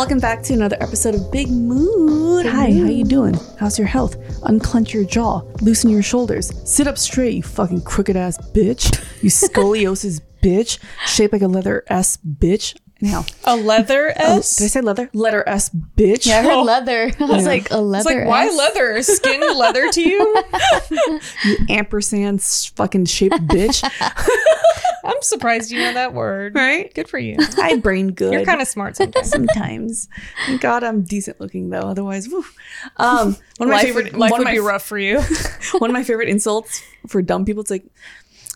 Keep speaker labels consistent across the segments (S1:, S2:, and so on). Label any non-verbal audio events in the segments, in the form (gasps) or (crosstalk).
S1: Welcome back to another episode of Big Mood. Hi, how you doing? How's your health? Unclench your jaw, loosen your shoulders, sit up straight, you fucking crooked ass bitch. You (laughs) scoliosis bitch, shaped like a leather S bitch. Anyhow,
S2: A leather
S1: oh,
S2: S?
S1: did I say leather? Letter S bitch.
S3: Yeah, I heard
S2: Oh.
S3: leather. (laughs) I was like, a leather It's
S2: like, why leather? Skin leather to you? (laughs)
S1: You ampersand fucking shaped bitch. (laughs)
S2: I'm surprised you know that word.
S1: right?
S2: Good for you.
S1: I brain good.
S2: You're kind of smart sometimes.
S1: sometimes. Thank God I'm decent looking though. Otherwise. Um, one of my
S2: life
S1: favorite
S2: life
S1: one
S2: would
S1: my
S2: be rough for you.
S1: one of my favorite insults for dumb people. It's like,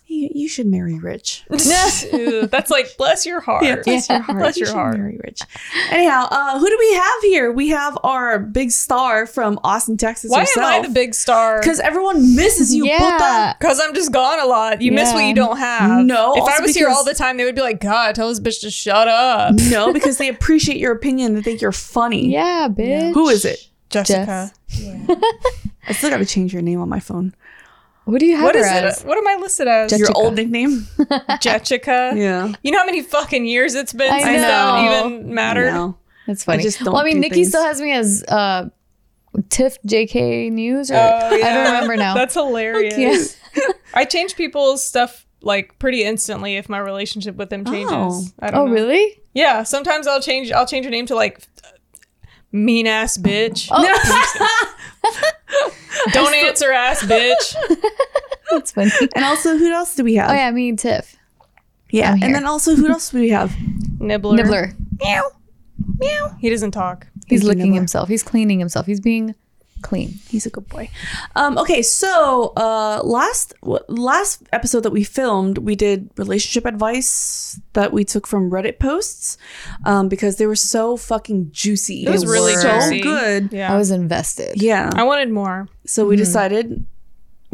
S1: you, you should marry rich. (laughs)
S2: That's like, bless your (laughs) heart.
S1: Yeah, bless your (laughs) heart.
S2: Bless
S1: You
S2: your
S1: should
S2: heart.
S1: Marry rich. Anyhow, uh, who do we have here? We have our big star from Austin, Texas.
S2: Why am I the big star?
S1: Because everyone misses you.
S3: Yeah.
S2: Because I'm just gone a lot. You miss what you don't have.
S1: No,
S2: If I was here all the time, they would be like, God, tell this bitch to shut up.
S1: No, because they appreciate your opinion. They think you're funny.
S3: Yeah, bitch.
S1: Who is it?
S2: Jessica.
S1: I still got to change your name on my phone.
S3: What do you have
S2: What
S3: her
S2: is
S3: as?
S2: it? What am I listed as?
S3: Jessica.
S1: Your old nickname? (laughs)
S2: Jessica.
S1: yeah.
S2: You know how many fucking years it's been
S3: I
S2: since that
S3: know.
S2: even mattered?
S1: No.
S3: That's funny.
S1: I just don't
S3: well, I mean,
S1: do
S3: Nikki
S1: things.
S3: still has me as uh, Tiff JK News, or
S2: Oh,
S3: I don't remember now. (laughs)
S2: That's hilarious.
S3: Yeah. (laughs)
S2: I change people's stuff like pretty instantly if my relationship with them changes.
S1: Oh.
S2: I don't
S3: oh,
S2: know.
S3: really?
S2: Yeah. Sometimes I'll change. I'll change your name to like mean ass bitch.
S3: Oh, (laughs)
S2: Don't answer ass bitch. (laughs)
S3: that's funny.
S1: And also, who else do we have?
S3: Oh yeah, me and Tiff.
S1: Yeah. And then also, who else do we have?
S2: Nibbler.
S3: Nibbler.
S2: Meow. Meow. He doesn't talk.
S3: He's
S1: Thank
S3: licking
S1: Nibbler.
S3: himself. He's cleaning himself. He's being clean.
S1: He's a good boy. Um, okay, so uh, last last episode that we filmed, we did relationship advice that we took from Reddit posts um, because they were so fucking juicy.
S2: It was
S1: They
S2: really
S1: so
S2: juicy.
S1: good.
S2: Yeah.
S3: I was invested.
S1: Yeah.
S2: I wanted more.
S1: So we decided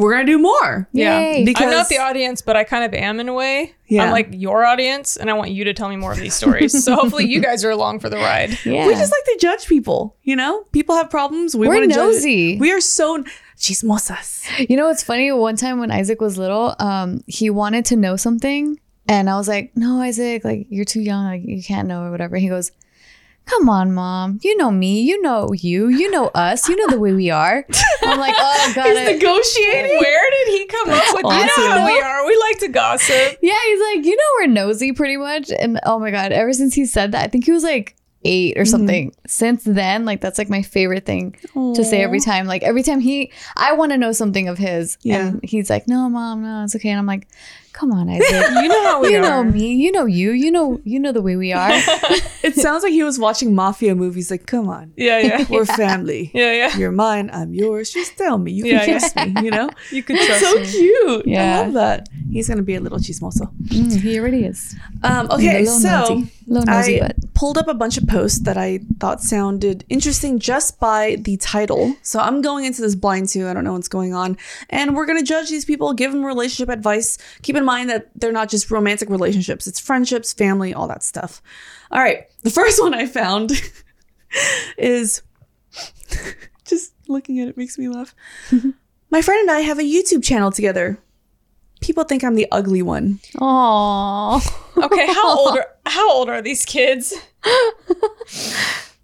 S1: we're gonna do more.
S2: Yeah.
S1: Because-
S2: I'm not the audience, but I kind of am in a way.
S1: Yeah.
S2: I'm like your audience, and I want you to tell me more of these stories. so (laughs) hopefully you guys are along for the ride.
S3: Yeah.
S1: We just like to judge people. You know, people have problems. We
S3: We're nosy.
S1: Judge. We are so chismosas.
S3: You know what's funny? One time when Isaac was little, um, he wanted to know something, and I was like, "No, Isaac, like you're too young, like you can't know or whatever." He goes, "Come on, mom, you know me, you know you, you know us, you know the way we are." I'm like, "Oh god."
S1: He's
S3: I-
S1: negotiating.
S2: Where did he come up with? You know how we are. We like to gossip.
S3: yeah, he's like, "You know we're nosy, pretty much." And oh my god, ever since he said that, I think he was like eight
S1: Mm-hmm.
S3: or something. Since then, like that's like my favorite thing to say every time. Like every time he, I want to know something of his,
S1: Yeah.
S3: and he's like, "No, mom, no, it's okay." And I'm like, "Come on, Isaac." (laughs)
S2: You know how we
S3: you
S2: are.
S3: know me, you know you, you know you know the way we are. (laughs) (laughs)
S1: It sounds like he was watching mafia movies. Like, come on,
S2: Yeah, yeah,
S1: we're family.
S2: yeah, yeah.
S1: You're mine. I'm yours. Just tell me. You can
S2: Yeah, yeah.
S1: trust me. You know.
S2: You
S1: can
S2: trust
S1: so
S2: me.
S1: cute.
S3: Yeah.
S1: I love that. He's gonna be a little chismoso.
S3: Mm, he already is.
S1: Um, okay, so
S3: nosy. Nosy,
S1: I
S3: but
S1: pulled up a bunch of posts that I thought sounded interesting just by the title. So I'm going into this blind too. I don't know what's going on, and we're gonna judge these people, give them relationship advice. Keep in mind that they're not just romantic relationships; it's friendships, family, all that stuff. All right, the first one I found (laughs) is (laughs) just looking at it makes me laugh. (laughs) My friend and I have a YouTube channel together. People think I'm the ugly one.
S3: Aww.
S2: Okay, how old are how old are these kids?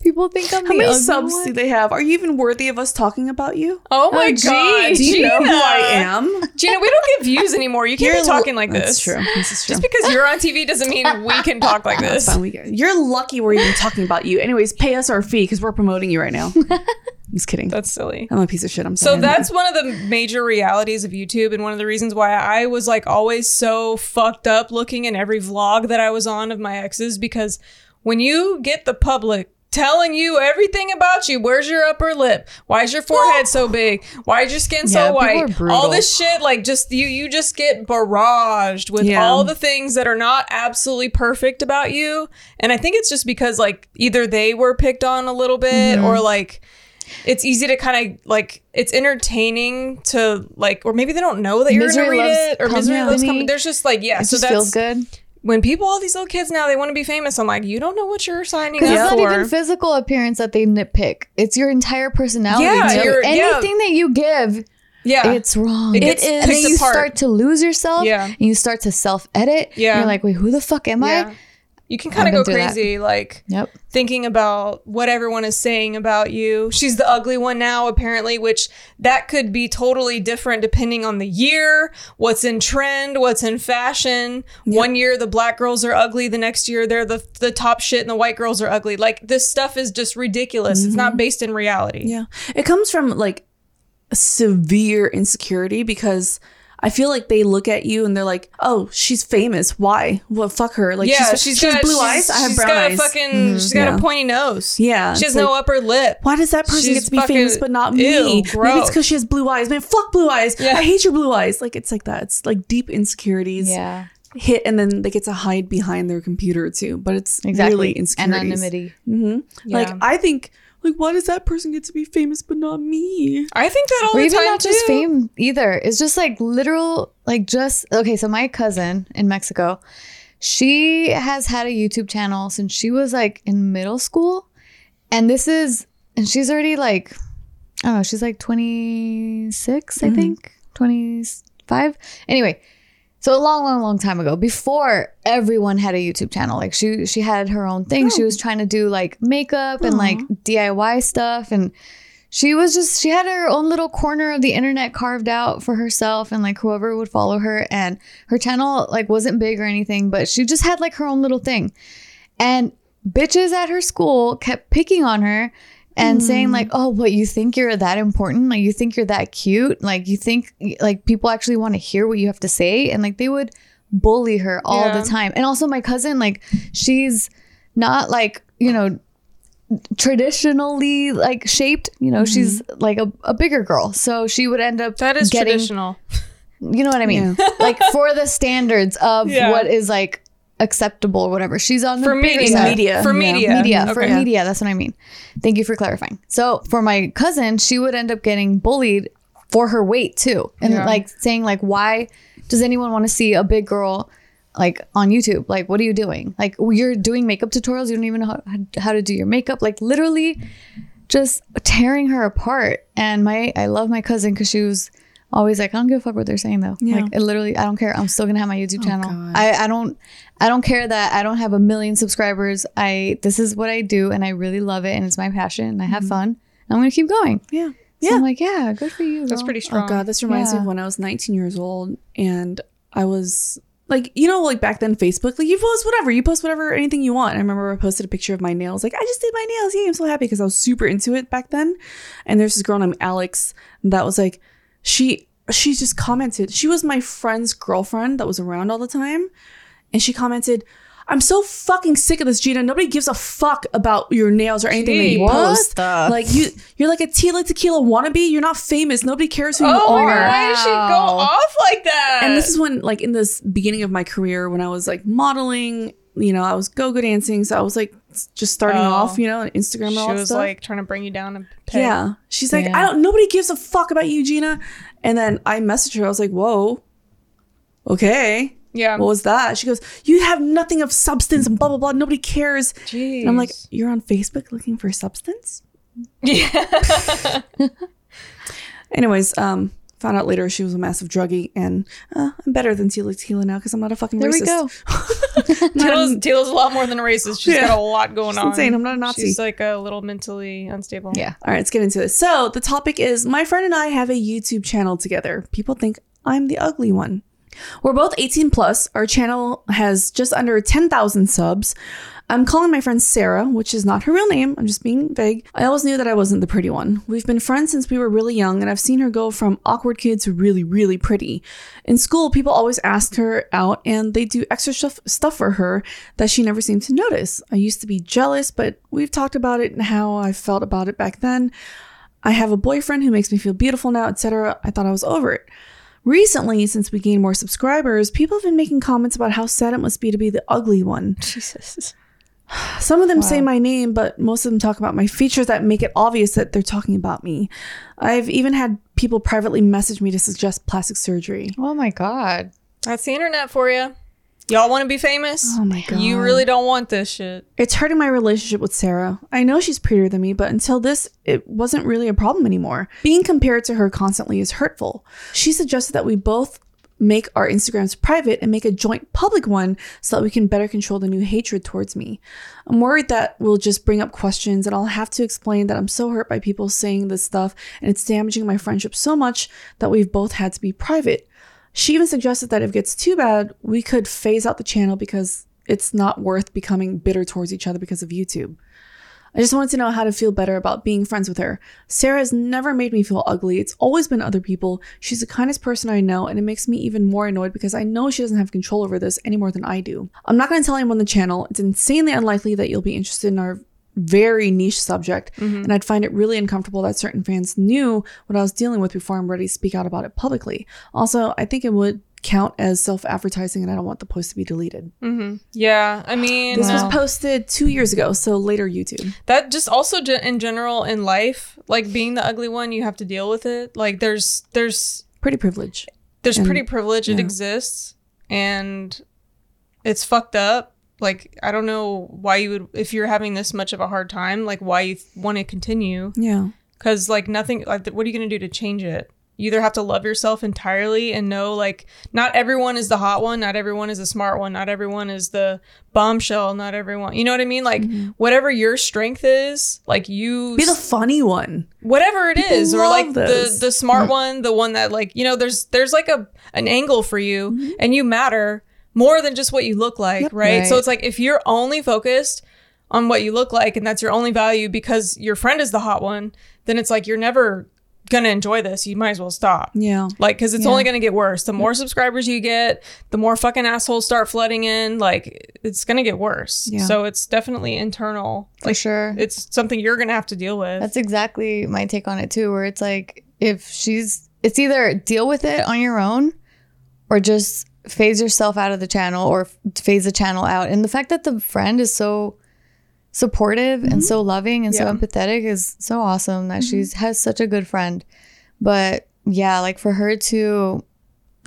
S3: People think I'm
S1: How
S3: the
S1: many
S3: ugly
S1: subs
S3: one.
S1: do they have? Are you even worthy of us talking about you?
S2: Oh my oh,
S3: gee.
S2: god,
S1: Do you know
S2: Gina.
S1: who I am?
S2: Gina, we don't get views anymore. You can't
S1: You're
S2: be talking like
S1: That's
S2: this.
S1: true. This is true.
S2: Just because you're on TV doesn't mean we can talk like
S1: That's
S2: this.
S1: fine. We get, you're lucky we're even talking about you. Anyways, pay us our fee because we're promoting you right now. (laughs) Just kidding.
S2: That's silly.
S1: I'm a piece of shit. I'm sorry.
S2: So that's one of the major realities of YouTube, and one of the reasons why I was like always so fucked up looking in every vlog that I was on of my exes because when you get the public telling you everything about you, where's your upper lip? Why is your forehead so (laughs) big? Why is your skin so
S3: people
S2: white? All this shit, like just you, you just get barraged with
S1: Yeah.
S2: all the things that are not absolutely perfect about you. And I think it's just because like either they were picked on a little bit
S3: Mm-hmm.
S2: or like it's easy to kind of like it's entertaining to like or maybe they don't know that you're
S3: Misery
S2: gonna read it or misery loves
S3: company.
S2: There's just like yeah,
S3: It
S2: so that's
S3: feels good.
S2: When people all these little kids now they want to be famous. I'm like, you don't know what you're signing up
S3: it's not even physical appearance that they nitpick. It's your entire personality.
S2: Yeah,
S3: too.
S2: you're- yeah.
S3: Anything that you give,
S2: yeah,
S3: it's wrong.
S2: It gets
S3: and then you
S2: apart.
S3: start to lose yourself.
S2: Yeah.
S3: And you start to self edit.
S2: Yeah.
S3: You're like, wait, who the fuck am
S2: Yeah.
S3: I?
S2: You can kind of go
S3: through that.
S2: crazy, like
S3: Yep.
S2: thinking about what everyone is saying about you. She's the ugly one now, apparently, which that could be totally different depending on the year, what's in trend, what's in fashion. One year the black girls are ugly, the next year they're the the top shit and the white girls are ugly. Like this stuff is just ridiculous. It's not mm-hmm. based in reality.
S1: Yeah. It comes from like severe insecurity because I feel like they look at you and they're like, "Oh, she's famous. Why? Well, fuck her. Like,
S2: yeah,
S1: she's,
S2: she's
S1: she has
S2: got
S1: blue
S2: she's-
S1: eyes. I have
S2: she's
S1: brown
S2: got
S1: eyes.
S2: A fucking, She's got
S1: Yeah.
S2: a pointy nose.
S1: Yeah,
S2: she has
S1: it's
S2: no
S1: like-
S2: upper lip.
S1: Why does that person
S2: She's
S1: get to be famous but not
S2: ew,
S1: me? Maybe it's because she has blue eyes. Man, fuck blue eyes.
S2: Yeah.
S1: I hate your blue eyes. Like it's like that. It's like deep insecurities
S3: Yeah.
S1: hit, and then they get to hide behind their computer too. But it's
S3: Exactly.
S1: really insecurities.
S3: Anonymity.
S1: hmm Like I think, like, why does that person get to be famous but not me?
S2: I think that all
S3: or
S2: the
S3: even
S2: time
S3: not just fame either. It's just like literal, like just okay. So my cousin in Mexico, she has had a YouTube channel since she was like in middle school, and this is, and she's already like, I don't know, she's like twenty I mm-hmm. think, twenty five. Anyway. So a long, long, long time ago, before everyone had a YouTube channel, like she she had her own thing. She oh. was trying to do like makeup and like DIY stuff, and she was just she had her own little corner of the internet carved out for herself and like whoever would follow her and her channel like wasn't big or anything but she just had like her own little thing. And bitches at her school kept picking on her and saying mm. like oh what you think you're that important? Like you think you're that cute? Like you think like people actually want to hear what you have to say? And like they would bully her all
S2: Yeah.
S3: the time. And also my cousin like she's not like you know traditionally like shaped you know she's mm-hmm. like a, a bigger girl. So she would end up
S2: That is
S3: getting
S2: traditional.
S3: you know what i mean? Like for the standards of (laughs)
S2: Yeah.
S3: what is like acceptable or whatever she's on the
S2: For media.
S3: side.
S1: media.
S2: For
S1: Yeah.
S2: media.
S3: media mm-hmm. for
S2: Okay.
S3: media that's what i mean thank you for clarifying so for my cousin she would end up getting bullied for her weight too and
S2: Yeah.
S3: like saying like why does anyone want to see a big girl like on youtube like what are you doing like you're doing makeup tutorials you don't even know how, how to do your makeup like literally just tearing her apart and my i love my cousin because she was always like i don't give a fuck what they're saying though
S1: Yeah.
S3: like it literally i don't care i'm still gonna have my youtube oh, channel
S1: God.
S3: i i don't i don't care that i don't have a million subscribers i this is what i do and i really love it and it's my passion and i have mm-hmm. fun and i'm gonna keep going
S1: Yeah.
S3: so
S1: Yeah.
S3: i'm like yeah good for you
S2: That's pretty oh, strong.
S1: Oh god, this reminds me of when I was 19 years old and I was like, you know, like back then Facebook, like you post whatever, you post whatever, anything you want. I remember I posted a picture of my nails, like I just did my nails. Yeah, I'm so happy because I was super into it back then. And there's this girl named Alex that was like, she she just commented. She was my friend's girlfriend that was around all the time, and she commented. I'm so fucking sick of this, Gina. Nobody gives a fuck about your nails or anything that you post.
S3: The-
S1: Like you, you're like a Tila Tequila wannabe. You're not famous. Nobody cares who you
S2: Oh my
S1: are.
S2: god, why did she go off like that?
S1: And this is when, like, in this beginning of my career, when I was like modeling, you know, I was go-go dancing, so I was like just starting
S2: Oh.
S1: off, you know, Instagram and
S2: she was
S1: stuff.
S2: like trying to bring you down and
S1: yeah, she's like,
S3: Yeah.
S1: I don't. Nobody gives a fuck about you, Gina. And then I messaged her. I was like, whoa, okay.
S2: Yeah.
S1: What was that? She goes, You have nothing of substance and blah, blah, blah. Nobody cares.
S2: Jeez.
S1: And I'm like, You're on Facebook looking for substance? (laughs)
S2: yeah. (laughs)
S1: Anyways, um, found out later she was a massive druggie, and uh, I'm better than Tila Tequila now because I'm not a fucking
S3: there
S1: racist.
S3: we go (laughs) (laughs)
S2: Tila's, Tila's a lot more than a racist. She's
S1: Yeah.
S2: got a lot going
S1: She's
S2: on.
S1: insane. I'm not a Nazi.
S2: She's like a little mentally unstable.
S3: yeah
S1: All right, let's get into this. So the topic is my friend and I have a YouTube channel together. People think I'm the ugly one. We're both 18 plus. Our channel has just under 10,000 subs. I'm calling my friend Sarah, which is not her real name. I'm just being vague. I always knew that I wasn't the pretty one. We've been friends since we were really young, and I've seen her go from awkward kid to really, really pretty. In school, people always ask her out, and they do extra stuff, stuff for her that she never seemed to notice. I used to be jealous, but we've talked about it and how I felt about it back then. I have a boyfriend who makes me feel beautiful now, etc. I thought I was over it. Recently, since we gained more subscribers, people have been making comments about how sad it must be to be the ugly one. (laughs)
S2: Jesus.
S1: Some of them say my name, but most of them talk about my features that make it obvious that they're talking about me. I've even had people privately message me to suggest plastic surgery.
S3: oh my god
S2: That's the internet for you. Y'all want to be famous?
S1: Oh my God.
S2: You really don't want this shit.
S1: It's hurting my relationship with Sarah. I know she's prettier than me, but until this, it wasn't really a problem anymore. Being compared to her constantly is hurtful. She suggested that we both make our Instagrams private and make a joint public one so that we can better control the new hatred towards me. I'm worried that we'll just bring up questions and I'll have to explain that I'm so hurt by people saying this stuff and it's damaging my friendship so much that we've both had to be private. She even suggested that if it gets too bad, we could phase out the channel because it's not worth becoming bitter towards each other because of YouTube. I just wanted to know how to feel better about being friends with her. Sarah has never made me feel ugly. It's always been other people. She's the kindest person I know, and it makes me even more annoyed because I know she doesn't have control over this any more than I do. I'm not going to tell anyone on the channel. It's insanely unlikely that you'll be interested in our very niche subject, mm-hmm. and I'd find it really uncomfortable that certain fans knew what I was dealing with before I'm ready to speak out about it publicly. Also, I think it would count as self advertising, and I don't want the post to be deleted. Mm-hmm.
S2: Yeah, I mean,
S1: This
S3: Wow.
S1: was posted two years ago, so later YouTube.
S2: that just also ge- in general in life, like being the ugly one, you have to deal with it. Like there's there's
S1: Pretty privilege.
S2: there's
S1: And-
S2: pretty privilege. It exists, and it's fucked up. Like I don't know why you would if you're having this much of a hard time. Like why you want to continue?
S1: Yeah.
S2: Because like nothing. Like what are you gonna do to change it? You either have to love yourself entirely and know like not everyone is the hot one, not everyone is the smart one, not everyone is the bombshell, not everyone. You know what I mean? Like whatever your strength is, like you
S1: Be the funny one.
S2: whatever it is or like the the smart one the one that like you know there's there's like a an angle for you
S1: Mm-hmm.
S2: and you matter more than just what you look like right? so it's like if you're only focused on what you look like and that's your only value because your friend is the hot one then it's like you're never gonna enjoy this you might as well stop
S1: Yeah.
S2: like because it's
S3: Yeah.
S2: only gonna get worse the more subscribers you get the more fucking assholes start flooding in like it's gonna get worse
S1: Yeah.
S2: so it's definitely internal
S3: For sure.
S2: it's something you're gonna have to deal with
S3: That's exactly my take on it too, where it's like if she's it's either deal with it on your own or just phase yourself out of the channel or phase the channel out. And the fact that the friend is so supportive and mm-hmm. so loving and
S2: Yeah.
S3: so empathetic is so awesome that mm-hmm. she's has such a good friend. But yeah, like for her to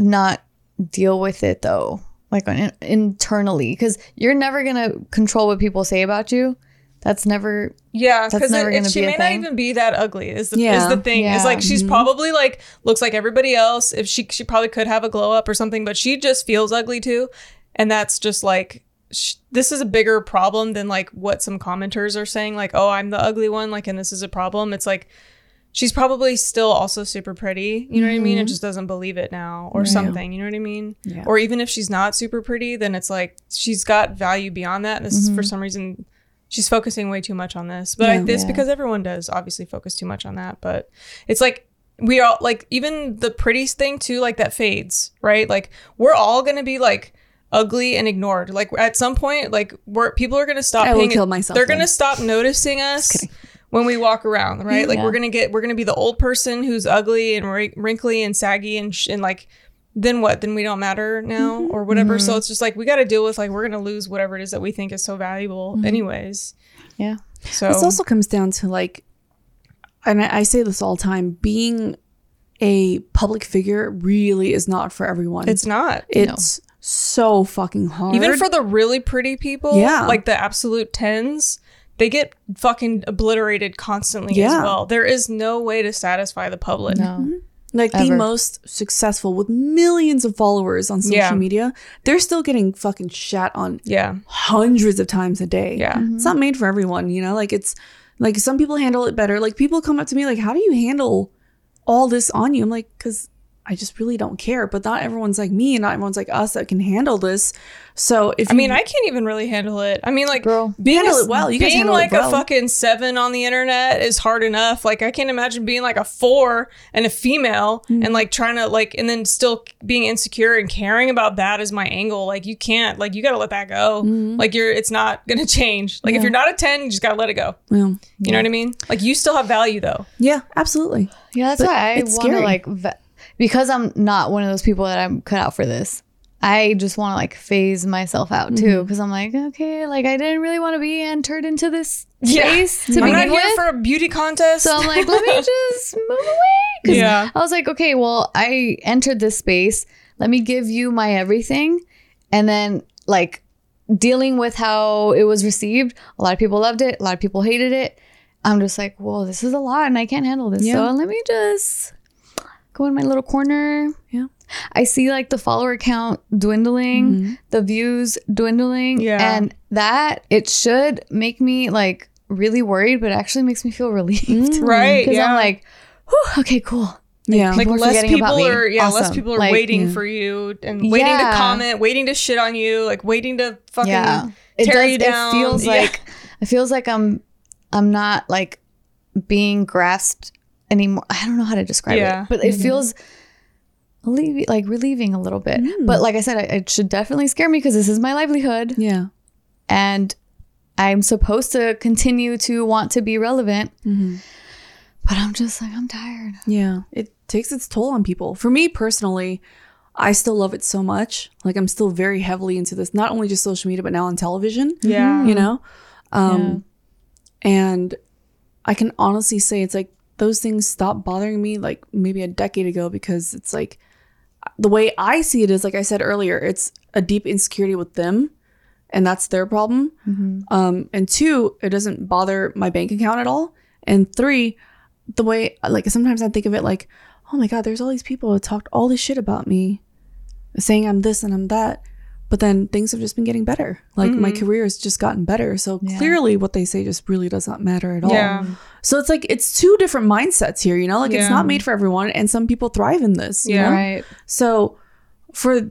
S3: not deal with it though, like in, internally, because you're never gonna control what people say about you. That's never
S2: Yeah, because
S3: never
S2: it,
S3: gonna
S2: it- she
S3: be
S2: may not even be that ugly. Is the is the thing? It's
S3: Yeah.
S2: like she's probably like looks like everybody else. If she she probably could have a glow up or something, but she just feels ugly too, and that's just like sh- this is a bigger problem than like what some commenters are saying. Like, oh, I'm the ugly one, like, and this is a problem. It's like she's probably still also super pretty. You know what I mean? And mm-hmm. just doesn't believe it now or something. You know what I mean?
S1: Yeah.
S2: Or even if she's not super pretty, then it's like she's got value beyond that. And this is for mm-hmm. some reason she's focusing way too much on this. But
S1: Yeah.
S2: it's
S3: Yeah.
S2: because everyone does obviously focus too much on that. But it's like we all like even the pretty thing too, like that fades, right? Like we're all gonna be like ugly and ignored. Like at some point, like we're people are gonna stop
S1: I will
S2: paying
S1: kill myself
S2: They're
S1: then.
S2: gonna stop noticing us. When we walk around, right? Like
S3: Yeah.
S2: we're gonna get, we're gonna be the old person who's ugly and wri- wrinkly and saggy and sh- and like then what? Then we don't matter now
S1: Mm-hmm.
S2: or whatever. So it's just like we got to deal with like we're gonna lose whatever it is that we think is so valuable,
S1: Mm-hmm.
S2: anyways.
S3: yeah.
S2: So
S1: This also comes down to like, and I, I say this all the time being a public figure really is not for everyone.
S2: it's not
S1: it's so fucking hard.
S2: even for the really pretty people.
S1: Yeah.
S2: like the absolute tens. They get fucking obliterated constantly as
S1: Yeah.
S2: well. There is no way to satisfy the public.
S3: No. Mm-hmm.
S1: like the most successful with millions of followers on social
S2: Yeah.
S1: media, they're still getting fucking shat on
S2: Yeah,
S1: hundreds of times a day.
S2: yeah.
S1: It's mm-hmm. not made for everyone, you know? Like it's like some people handle it better. Like people come up to me like, "How do you handle all this on you?" I'm like, "Cuz I just really don't care." But not everyone's like me and not everyone's like us that can handle this. So if
S2: I
S1: you-
S2: mean, I can't even really handle it. I mean, like,
S3: Girl.
S2: being
S1: Handle
S2: a-
S1: it well. You
S2: being
S1: handle it
S2: like
S1: well.
S2: a fucking seven on the internet is hard enough. Like, I can't imagine being like a four and a female
S1: Mm.
S2: and like trying to like, and then still being insecure and caring about that as my angle. Like, you can't. Like, you got to let that go.
S1: Mm-hmm.
S2: Like, you're. It's not gonna change. Like, if you're not a ten, you just gotta let it go.
S1: yeah.
S2: You know what I mean? Like, you still have value though.
S1: yeah, absolutely.
S3: Yeah, that's
S1: But
S3: why I
S1: it's
S3: want to like ve- because I'm not one of those people that I'm cut out for this. I just want to like phase myself out
S1: Mm-hmm.
S3: too because I'm like, okay, like I didn't really want to be entered into this
S2: Yeah.
S3: space to
S2: I'm
S3: begin
S2: not here
S3: with.
S2: for a beauty contest.
S3: so I'm like, let me (laughs) just move away. 'Cause
S2: Yeah.
S3: I was like, okay, well, I entered this space. Let me give you my everything, and then like dealing with how it was received. A lot of people loved it. A lot of people hated it. I'm just like, well, this is a lot, and I can't handle this.
S1: Yeah.
S3: So let me just go in my little corner.
S1: Yeah.
S3: I see like the follower count dwindling,
S1: Mm-hmm.
S3: the views dwindling.
S2: Yeah.
S3: And that it should make me like really worried, but it actually makes me feel relieved.
S1: Mm. (laughs)
S2: Right,
S3: Because
S2: yeah.
S3: I'm like, okay, cool.
S1: yeah.
S2: like
S3: People are
S2: less people are yeah less people are
S3: Like,
S2: waiting
S1: yeah.
S2: for you and waiting to comment waiting to shit on you like waiting to fucking
S3: yeah. It
S2: tear
S3: does
S2: you down
S3: it feels (laughs)
S2: Yeah.
S3: like it feels like I'm I'm not like being grasped anymore. I don't know how to describe
S2: Yeah.
S3: it. But it mm-hmm. feels allevi- like relieving a little bit. Mm. But like I said, I- it should definitely scare me because this is my livelihood.
S1: yeah.
S3: and I'm supposed to continue to want to be relevant. Mm-hmm. But I'm just like, I'm tired.
S1: Yeah, it takes its toll on people. For me personally, I still love it so much. Like I'm still very heavily into this, not only just social media, but now on television.
S2: yeah
S1: You know? Um and I can honestly say it's like those things stopped bothering me like maybe a decade ago because it's like the way I see it is like I said earlier, it's a deep insecurity with them and that's their problem. Um, and two, it doesn't bother my bank account at all. And three, the way like sometimes I think of it like, oh my god, there's all these people who talked all this shit about me, saying I'm this and I'm that, but then things have just been getting better. Like my mm-hmm. career has just gotten better. So
S3: Yeah.
S1: clearly, what they say just really does not matter at all.
S2: Yeah.
S1: So it's like it's two different mindsets here. You know, like it's not made for everyone, and some people thrive in this. you
S2: Yeah.
S1: know?
S3: Right.
S1: So for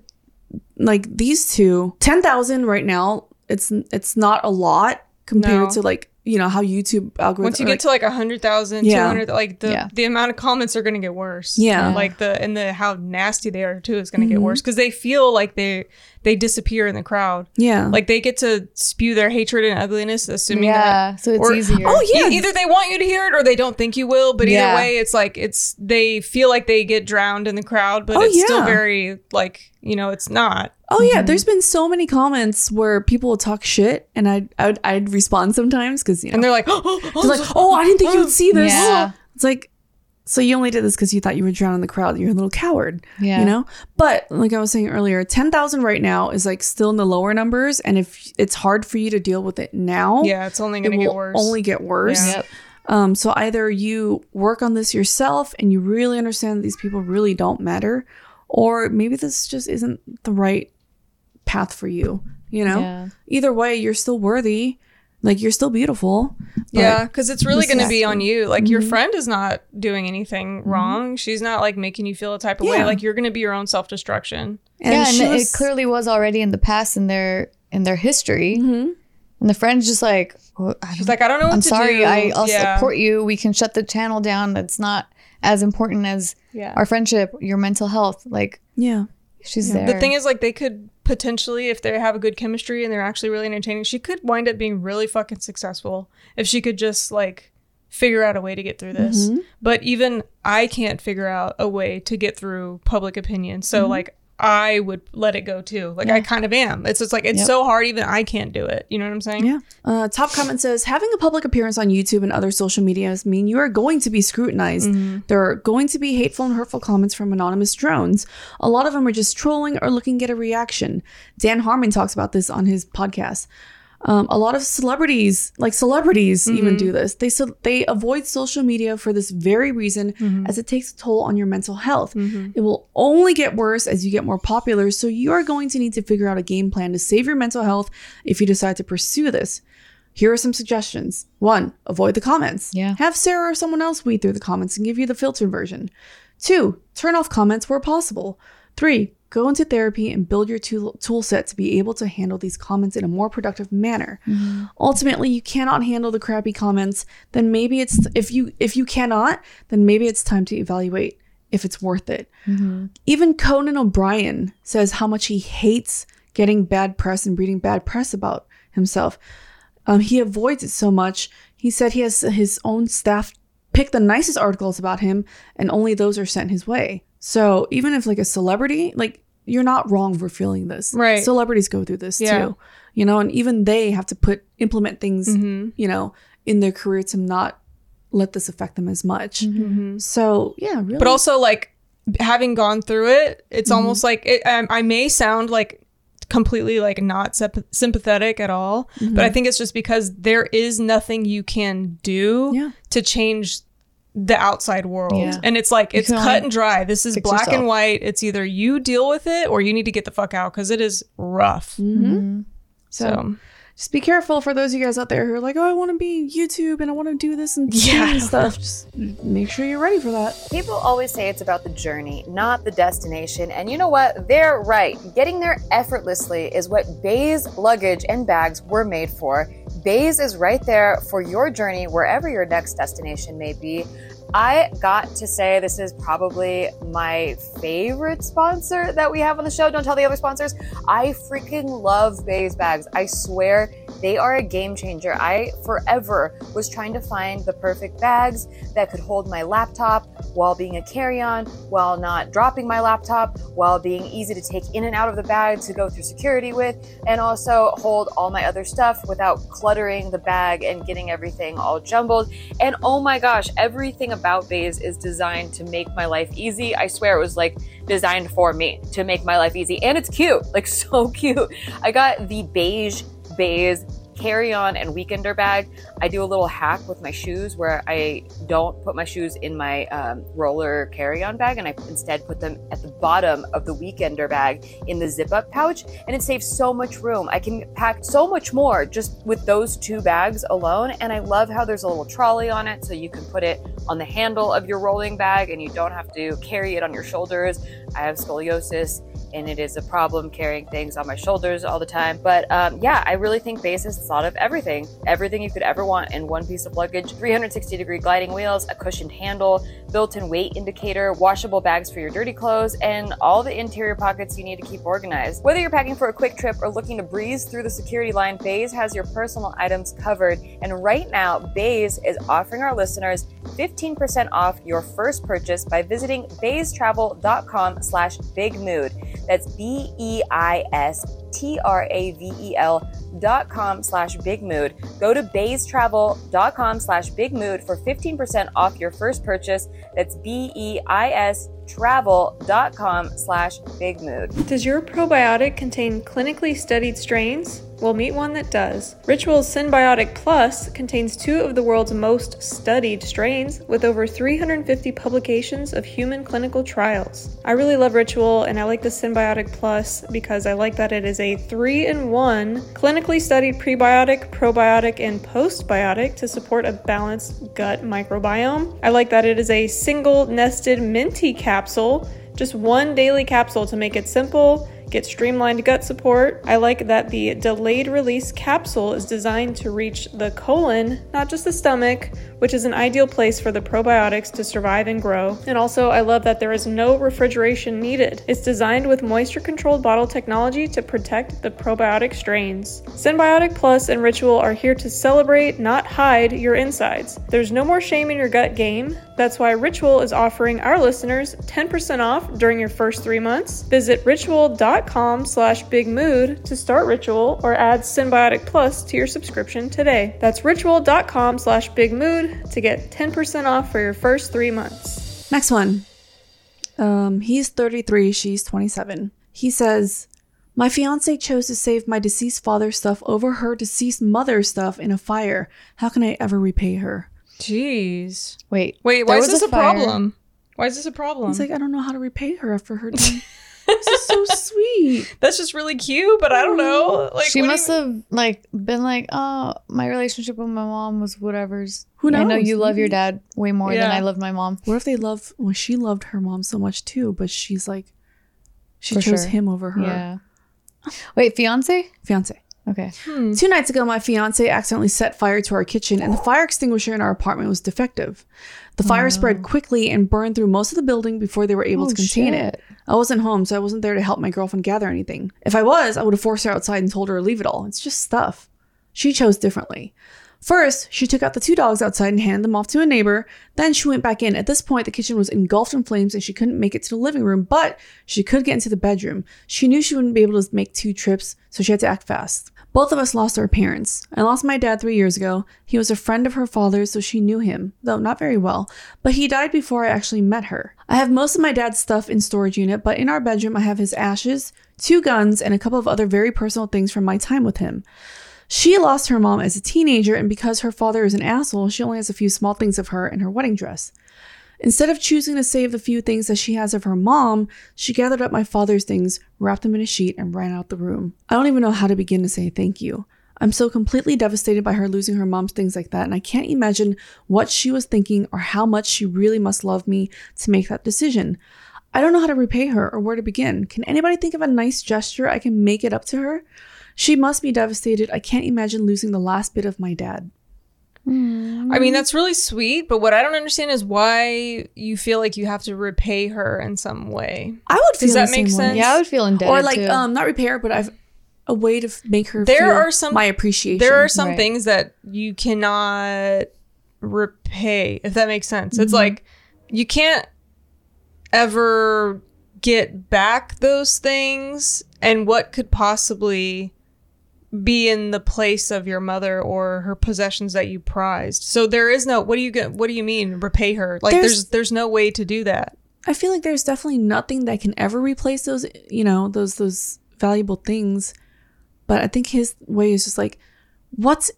S1: like these two, 10,000 right now, it's it's not a lot compared
S2: No.
S1: to like, you know, how YouTube algorithms
S2: once you get
S1: like,
S2: to like a hundred thousand,
S1: Yeah.
S2: two hundred, like the
S3: Yeah.
S2: the amount of comments are gonna get worse.
S1: Yeah.
S2: like the and the how nasty they are too is gonna
S1: Mm-hmm.
S2: get worse because they feel like they they disappear in the crowd.
S1: yeah.
S2: Like they get to spew their hatred and ugliness, assuming that
S3: Yeah. So it's
S2: or-
S3: easier.
S1: Oh, yeah.
S2: E- either they want you to hear it or they don't think you will. But either
S3: Yeah.
S2: way, it's like it's they feel like they get drowned in the crowd, but
S1: Oh,
S2: it's still very like you know it's not.
S1: Oh yeah, there's been so many comments where people will talk shit, and I'd I'd, I'd respond sometimes because you know
S2: And (gasps) they're like, oh, oh,
S1: they're like, oh, I didn't think you would see this.
S3: Yeah.
S1: It's like, so you only did this because you thought you would drown in the crowd. You're a little coward.
S3: Yeah.
S1: You know. But like I was saying earlier, ten thousand right now is like still in the lower numbers, and if it's hard for you to deal with it now,
S2: yeah, it's only
S1: it
S2: gonna
S1: will
S2: get worse.
S1: only get worse.
S2: Yeah.
S3: Yep.
S1: Um, so either you work on this yourself and you really understand that these people really don't matter, or maybe this just isn't the right path for you. You know,
S3: Yeah.
S1: either way, you're still worthy. Like you're still beautiful.
S2: yeah, because it's really going to be on you. Like your
S1: Mhm.
S2: friend is not doing anything wrong. She's not like making you feel a type of way. Like you're going to be your own self destruction.
S1: And
S3: yeah, and
S1: was-
S3: it clearly was already in the past in their in their history.
S1: Mhm.
S3: And the friend's just like, well, I
S2: She's
S3: don't-
S2: like, I don't know what
S3: I'm
S2: to
S3: sorry,
S2: do.
S3: I, I'll
S2: yeah.
S3: support you. We can shut the channel down. That's not as important as
S2: Yeah.
S3: our friendship, your mental health. Like
S1: Yeah.
S3: she's there.
S2: The thing is, like, they could potentially, if they have a good chemistry and they're actually really entertaining, she could wind up being really fucking successful if she could just like figure out a way to get through this.
S1: Mm-hmm.
S2: But even I can't figure out a way to get through public opinion. So
S1: Mm-hmm.
S2: like. I would let it go too. Like I kind of am. It's just like it's
S3: Yep.
S2: so hard. Even I can't do it. You know what I'm saying?
S1: Yeah. Uh, top comment says having a public appearance on YouTube and other social medias mean you are going to be scrutinized. There are going to be hateful and hurtful comments from anonymous drones. A lot of them are just trolling or looking to get a reaction. Dan Harmon talks about this on his podcast. Um, a lot of celebrities, like celebrities, even do mm-hmm. this. They so they avoid social media for this very reason, mm-hmm. as it takes a toll on your mental health. Mm-hmm. It will only get worse as you get more popular. So you are going to need to figure out a game plan to save your mental health if you decide to pursue this. Here are some suggestions. One, avoid the comments.
S3: Yeah.
S1: Have Sarah or someone else weed through the comments and give you the filtered version. Two, turn off comments where possible. Three, go into therapy and build your tool, tool set to be able to handle these comments in a more productive manner. Ultimately, you cannot handle the crappy comments, then maybe it's if you if you cannot, then maybe it's time to evaluate if it's worth it. Even Conan O'Brien says how much he hates getting bad press and reading bad press about himself. Um, he avoids it so much. He said he has his own staff pick the nicest articles about him, and only those are sent his way. So even if like a celebrity, like you're not wrong for feeling this.
S2: Right.
S1: Celebrities go through this
S2: Yeah.
S1: too. You know, and even they have to put implement things,
S2: Mm-hmm.
S1: you know, in their career to not let this affect them as much.
S2: Mm-hmm.
S1: So yeah, really.
S2: but also like having gone through it it's
S1: Mm-hmm.
S2: almost like it, um, i may sound like completely like not symp- sympathetic at all but i think it's just because there is nothing you can do
S1: Mm-hmm. Yeah.
S2: to change the outside world.
S3: Yeah.
S2: And it's like it's cut
S3: only
S2: and dry. This is black
S3: yourself.
S2: and white. It's either you deal with it or you need to get the fuck out because it is rough.
S1: Mm-hmm. So,
S2: So
S1: just be careful for those of you guys out there who are like, oh, I want to be YouTube and I want to do this and (laughs)
S2: Yeah.
S1: yeah. stuff. Just make sure you're ready for that.
S4: People always say it's about the journey, not the destination. And you know what? They're right. Getting there effortlessly is what Béis luggage and bags were made for. Béis is right there for your journey, wherever your next destination may be. I got to say this is probably my favorite sponsor that we have on the show. Don't tell the other sponsors. I freaking love Béis bags. I swear they are a game changer. I forever was trying to find the perfect bags that could hold my laptop while being a carry on, while not dropping my laptop, while being easy to take in and out of the bag to go through security with, and also hold all my other stuff without cluttering the bag and getting everything all jumbled. And oh my gosh, everything about Béis is designed to make my life easy. I swear it was like designed for me to make my life easy. And it's cute, like (laughs) so cute. I got the beige Béis carry on and weekender bag. I do a little hack with my shoes where I don't put my shoes in my um, roller carry on bag and I instead put them at the bottom of the weekender bag in the zip up pouch. And it saves so much room. I can pack so much more just with those two bags alone. And I love how there's a little trolley on it so you can put it on the handle of your rolling bag and you don't have to carry it on your shoulders. I have scoliosis and it is a problem carrying things on my shoulders all the time. But um, yeah, I really think Béis has thought of everything, everything you could ever want in one piece of luggage 360 degree gliding wheels, a cushioned handle, built in weight indicator, washable bags for your dirty clothes, and all the interior pockets you need to keep organized. Whether you're packing for a quick trip or looking to breeze through the security line, Béis has your personal items covered. And right now, Béis is offering our listeners 15% off your first purchase by visiting beistravel.com slash big mood. That's B E I S T R A V E L dot com slash big mood. Go to beistravel.com slash big mood for 15% off your first purchase. That's B E I S travel.com slash big mood.
S2: Does your probiotic contain clinically studied strains? Well, meet one that does. Ritual's Synbiotic Plus contains two of the world's most studied strains with over 350 publications of human clinical trials. I really love Ritual and I like the Synbiotic Plus because I like that it is a three in one clinically studied prebiotic, probiotic, and postbiotic to support a balanced gut microbiome. I like that it is a single nested minty capsule just one daily capsule to make it simple, get streamlined gut support. I like that the delayed release capsule is designed to reach the colon, not just the stomach, which is an ideal place for the probiotics to survive and grow. And also, I love that there is no refrigeration needed. It's designed with moisture controlled bottle technology to protect the probiotic strains. Synbiotic Plus and Ritual are here to celebrate, not hide, your insides. There's no more shame in your gut game. That's why Ritual is offering our listeners 10% off during your first three months. Visit ritual.com slash big mood to start Ritual or add Synbiotic Plus to your subscription today. That's ritual.com slash big mood to get 10% off for your first three months.
S1: Next one. Um, he's 33, she's 27. He says, My fiance chose to save my deceased father's stuff over her deceased mother's stuff in a fire. How can I ever repay her?
S2: Jeez.
S3: Wait.
S2: Wait, why is this a,
S3: fire.
S2: problem? Why is this a problem?
S1: He's like, I don't know how to repay her after her death. (laughs) this is so (laughs) sweet.
S2: That's just really cute, but I don't know. Oh. Like
S3: she must
S2: you-
S3: have like been like, oh, my relationship with my mom was whatever's.
S1: Who knows?
S3: I know you love your dad way more than I love my mom.
S1: What if they love, well, she loved her mom so much too, but she's like, she
S3: For
S1: chose
S3: sure.
S1: him over her
S3: Yeah. Wait, fiance?
S1: fiance.
S3: Okay. Hmm.
S1: Two nights ago, my fiance accidentally set fire to our kitchen, and the fire extinguisher in our apartment was defective. The fire spread quickly and burned through most of the building before they were able
S3: Oh,
S1: to contain it. I wasn't home, so I wasn't there to help my girlfriend gather anything. If I was, I would have forced her outside and told her to leave it all. It's just stuff. She chose differently. First, she took out the two dogs outside and handed them off to a neighbor. Then she went back in. At this point, the kitchen was engulfed in flames and she couldn't make it to the living room, but she could get into the bedroom. She knew she wouldn't be able to make two trips, so she had to act fast. Both of us lost our parents. I lost my dad three years ago. He was a friend of her father's, so she knew him, though not very well, but he died before I actually met her. I have most of my dad's stuff in storage unit, but in our bedroom I have his ashes, two guns, and a couple of other very personal things from my time with him. She lost her mom as a teenager, and because her father is an asshole, she only has a few small things of her and her wedding dress. Instead of choosing to save the few things that she has of her mom, she gathered up my father's things, wrapped them in a sheet, and ran out the room. I don't even know how to begin to say thank you. I'm so completely devastated by her losing her mom's things like that, and I can't imagine what she was thinking or how much she really must love me to make that decision. I don't know how to repay her or where to begin. Can anybody think of a nice gesture I can make it up to her? She must be devastated. I can't imagine losing the last bit of my dad.
S2: I mean, that's really sweet, but what I don't understand is why you feel like you have to repay her in some way.
S1: I would feel
S2: Does that
S1: the same
S2: make
S1: way.
S2: sense?
S3: Yeah, I would feel indebted
S1: or like
S3: too.
S1: um not repair, but I've a way to f- make her
S2: There
S1: feel
S2: are some-
S1: my appreciation.
S2: There are some
S3: Right.
S2: things that you cannot repay, if that makes sense.
S1: Mm-hmm.
S2: It's like you can't ever get back those things, and what could possibly be in the place of your mother or her possessions that you prized. So there is no what do you get what do you mean repay her? Like
S1: There's-
S2: there's there's no way to do that.
S1: I feel like there's definitely nothing that can ever replace those, you know, those those valuable things. But I think his way is just like, what's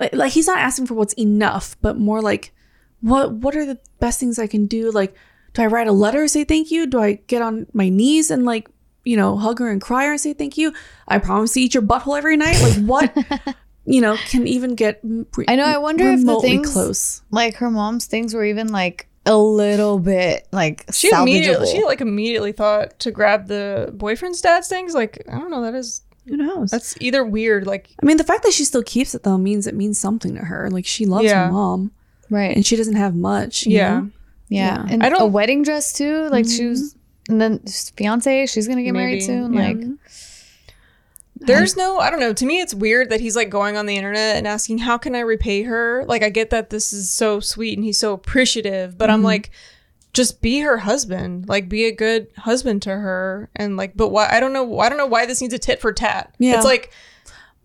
S1: like, like he's not asking for what's enough, but more like, what what are the best things I can do? Like, do I write a letter say thank you? Do I get on my knees and like, you know, hug her and cry her and say thank you? I promise to eat your butthole every night. Like, what, (laughs) you know, can even get? re-
S3: I know, I wonder if the things-
S1: close.
S3: like her mom's things were even like a little bit like
S2: She immediately
S3: salvageable.
S2: she like immediately thought to grab the boyfriend's dad's things. Like, I don't know, that is
S1: Who knows?
S2: that's either weird, like
S1: I mean, the fact that she still keeps it though means it means something to her. Like she loves
S2: Yeah.
S1: her mom,
S3: right.
S1: and she doesn't have much. you
S2: Yeah.
S1: know?
S3: Yeah.
S1: Yeah.
S3: And
S2: I
S3: a
S2: don't- a
S3: wedding dress too. Like she was mm-hmm. And then fiance, she's gonna get married soon.
S2: yeah.
S3: Like
S2: There's no, I don't know. To me, it's weird that he's like going on the internet and asking, "How can I repay her?" Like, I get that this is so sweet and he's so appreciative, but I'm mm-hmm. like, just be her husband. Like, be a good husband to her. And like, but why? I don't know. I don't know why this needs a tit for tat.
S1: Yeah.
S2: It's like,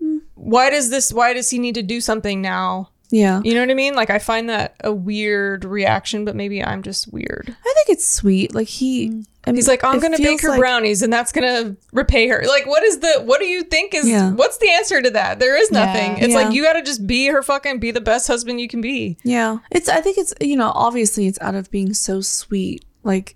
S2: mm. why does this? Why does he need to do something now?
S1: Yeah.
S2: You know what I mean? Like, I find that a weird reaction, but maybe I'm just weird.
S1: I think it's sweet. Like he, I mean,
S2: He's like, I'm gonna bake her
S1: like-
S2: brownies, and that's gonna repay her. Like, what is the? What do you think is?
S1: Yeah.
S2: What's the answer to that? There is nothing.
S3: Yeah.
S2: It's
S1: Yeah.
S2: like you got to just be her fucking be the best husband you can be.
S1: Yeah, it's. I think it's. You know, obviously, it's out of being so sweet. Like,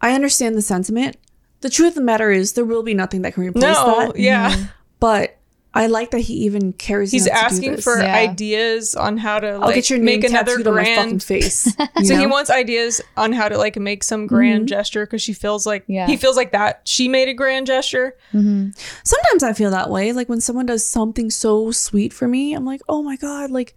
S1: I understand the sentiment. The truth of the matter is, there will be nothing that can replace
S2: No,
S1: that.
S2: yeah,
S1: But I like that he even cares.
S2: he's
S1: enough to do
S2: asking
S1: this.
S2: for
S3: Yeah.
S2: ideas on how to
S1: I'll
S2: like
S1: get your name
S2: make another
S1: tattooed on my fucking
S2: grand.
S1: face. (laughs)
S2: So
S1: you
S2: he wants ideas on how to like make some grand mm-hmm. gesture because she feels like
S3: Yeah.
S2: he feels like that she made a grand gesture. Mm-hmm.
S1: Sometimes I feel that way. Like when someone does something so sweet for me, I'm like, oh my god, like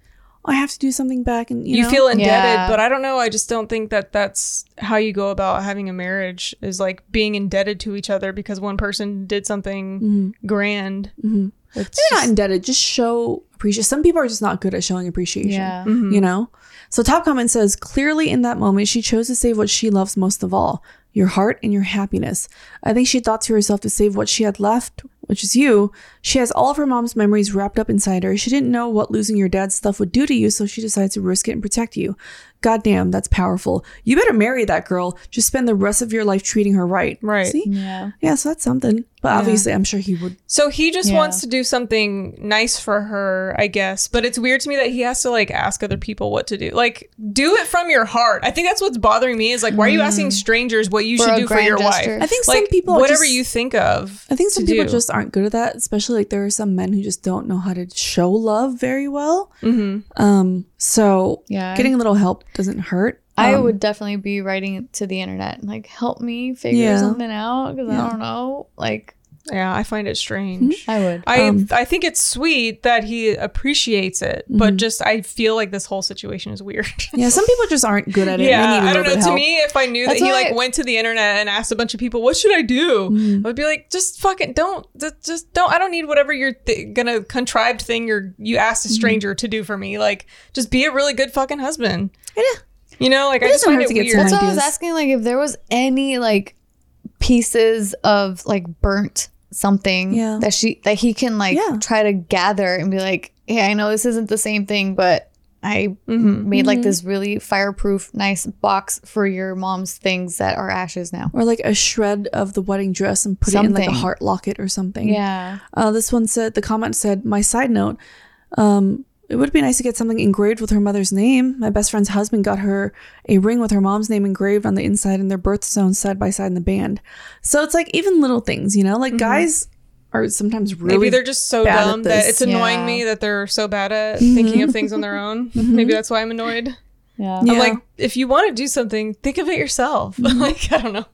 S1: I have to do something back, and you,
S2: You,
S1: know?
S2: feel indebted,
S3: Yeah.
S2: but I don't know. I just don't think that that's how you go about having a marriage. Is like being indebted to each other because one person did something grand. It's
S1: Mm-hmm. You're
S2: just-
S1: not indebted. Just show appreciation. Some people are just not good at showing appreciation.
S3: Yeah.
S2: Mm-hmm.
S1: You know? So top comment says, clearly in that moment, she chose to save what she loves most of all, your heart and your happiness. I think she thought to herself to save what she had left, which is you. She has all of her mom's memories wrapped up inside her. She didn't know what losing your dad's stuff would do to you, so she decides to risk it and protect you. Goddamn, that's powerful. You better marry that girl. Just spend the rest of your life treating her right.
S2: Right.
S1: See?
S3: Yeah.
S1: Yeah, so that's something. But obviously, I'm sure he would.
S2: So he just
S3: Yeah.
S2: wants to do something nice for her, I guess. But it's weird to me that he has to like ask other people what to do. Like, do it from your heart. I think that's what's bothering me is like, why are you mm-hmm. asking strangers what you
S3: For
S2: should do for your
S3: gesture.
S2: wife?
S1: I think
S2: like,
S1: some people
S2: whatever
S1: just-
S2: you think of.
S1: I think some
S2: to
S1: people
S2: do.
S1: just aren't good at that, especially like there are some men who just don't know how to show love very well. Mm-hmm. Um, so
S3: Yeah.
S1: getting a little help doesn't hurt.
S3: I
S1: Um,
S3: would definitely be writing to the internet, like help me figure
S1: Yeah.
S3: something out because
S1: Yeah.
S3: I don't know. Like
S2: Yeah, I find it strange.
S3: I would.
S2: I
S1: Um,
S2: I think it's sweet that he appreciates it, but
S1: Mm-hmm.
S2: just I feel like this whole situation is weird. (laughs)
S1: Yeah, some people just aren't good at it.
S2: yeah,
S1: They need a
S2: I don't know. To
S1: of
S2: me, if I knew
S3: That's
S2: that he like
S3: I-
S2: went to the internet and asked a bunch of people, "What should I do?"
S1: Mm-hmm.
S2: I would be like, "Just fucking don't, just, just don't. I don't need whatever you're th- gonna contrived thing you're you asked
S1: Mm-hmm.
S2: a stranger to do for me. Like, just be a really good fucking husband.
S1: Yeah.
S2: You know, like I just
S1: doesn't
S2: find it
S1: to get
S2: weird.
S1: some
S3: That's why I was asking, like, if there was any like pieces of like burnt something
S1: Yeah.
S3: that she that he can like
S1: Yeah.
S3: try to gather and be like, hey, I know this isn't the same thing, but I
S2: Mhm.
S3: made like
S1: Mhm.
S3: this really fireproof, nice box for your mom's things that are ashes now.
S1: Or like a shred of the wedding dress and put it in like a heart locket or something.
S3: Yeah.
S1: Uh, this one said, the comment said, my side note, um, it would be nice to get something engraved with her mother's name. My best friend's husband got her a ring with her mom's name engraved on the inside and their birthstones side by side in the band. So it's like even little things, you know, like mm-hmm. guys are sometimes really
S2: Maybe they're just so dumb that it's annoying
S3: Yeah.
S2: me that they're so bad at mm-hmm. thinking of things on their own. (laughs) Mm-hmm. Maybe that's why I'm annoyed.
S3: Yeah.
S1: Yeah.
S2: I'm like, if you want to do something, think of it yourself. (laughs) like, I don't know.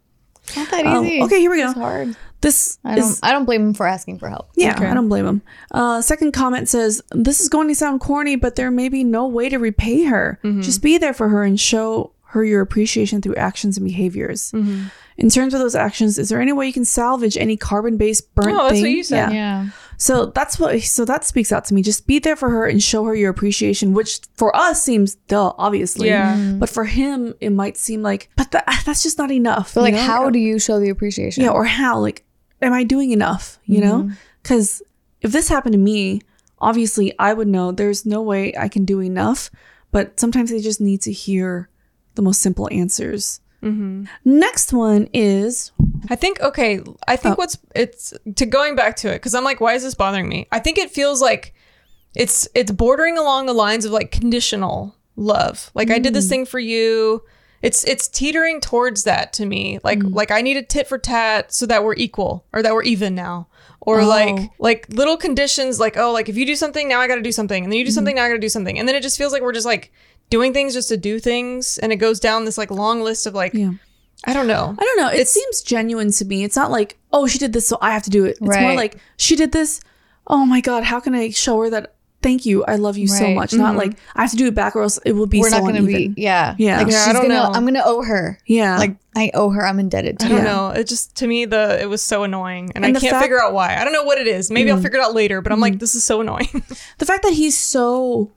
S3: It's not that
S1: Um,
S3: easy.
S1: okay, here we go.
S3: It's hard.
S1: This
S3: I don't
S1: is
S3: I don't blame him for asking for help.
S1: Yeah,
S2: Okay.
S1: I don't blame him. Uh, second comment says, This is going to sound corny, but there may be no way to repay her.
S2: Mm-hmm.
S1: Just be there for her and show her your appreciation through actions and behaviors.
S2: Mm-hmm.
S1: In terms of those actions, is there any way you can salvage any carbon based burnt
S2: Oh, that's
S1: thing?
S2: what you said.
S1: Yeah.
S3: Yeah.
S1: So that's what, so that speaks out to me. Just be there for her and show her your appreciation, which for us seems duh, obviously.
S2: Yeah.
S1: But for him, it might seem like, but that, (laughs) that's just not enough.
S3: But like
S1: know?
S3: how do you show the appreciation?
S1: Yeah, or how? Like, am I doing enough? You know?
S3: Mm-hmm.
S1: Because if this happened to me, obviously I would know there's no way I can do enough. But sometimes they just need to hear the most simple answers.
S2: Mm-hmm.
S1: Next one is
S2: I think okay. I think
S1: Oh.
S2: what's it's to going back to it because I'm like, why is this bothering me? I think it feels like it's it's bordering along the lines of like conditional love. Like I
S1: Mm.
S2: did this thing for you. It's it's teetering towards that to me. Like
S1: Mm.
S2: like I need a tit for tat so that we're equal or that we're even now. Or
S1: Oh.
S2: like like little conditions like oh like if you do something now I got to do something and then you do
S1: Mm-hmm.
S2: something now I got to do something and then it just feels like we're just like doing things just to do things and it goes down this like long list of like
S1: yeah.
S2: I don't know.
S1: I don't know. It
S2: It's-
S1: seems genuine to me. It's not like, oh, she did this, so I have to do it. It's more like she did this. Oh my god, how can I show her that? Thank you, I love you so
S3: Right.
S1: much. Not
S2: Mhm.
S1: like I have to do it back, or else it will be
S3: We're
S1: so
S3: not gonna be yeah.
S1: Yeah.
S3: Like
S2: Yeah, I
S3: she's
S2: don't
S3: gonna
S2: know.
S3: I'm gonna owe her.
S1: yeah,
S3: Like I owe her. I'm indebted to her.
S2: I don't
S1: Yeah.
S2: know. It just to me the it was so annoying, and,
S1: And
S2: I can't
S1: fact-
S2: figure out why. I don't know what it is. Maybe I'll figure it out later. But I'm like, this is so annoying. (laughs)
S1: the fact that he's so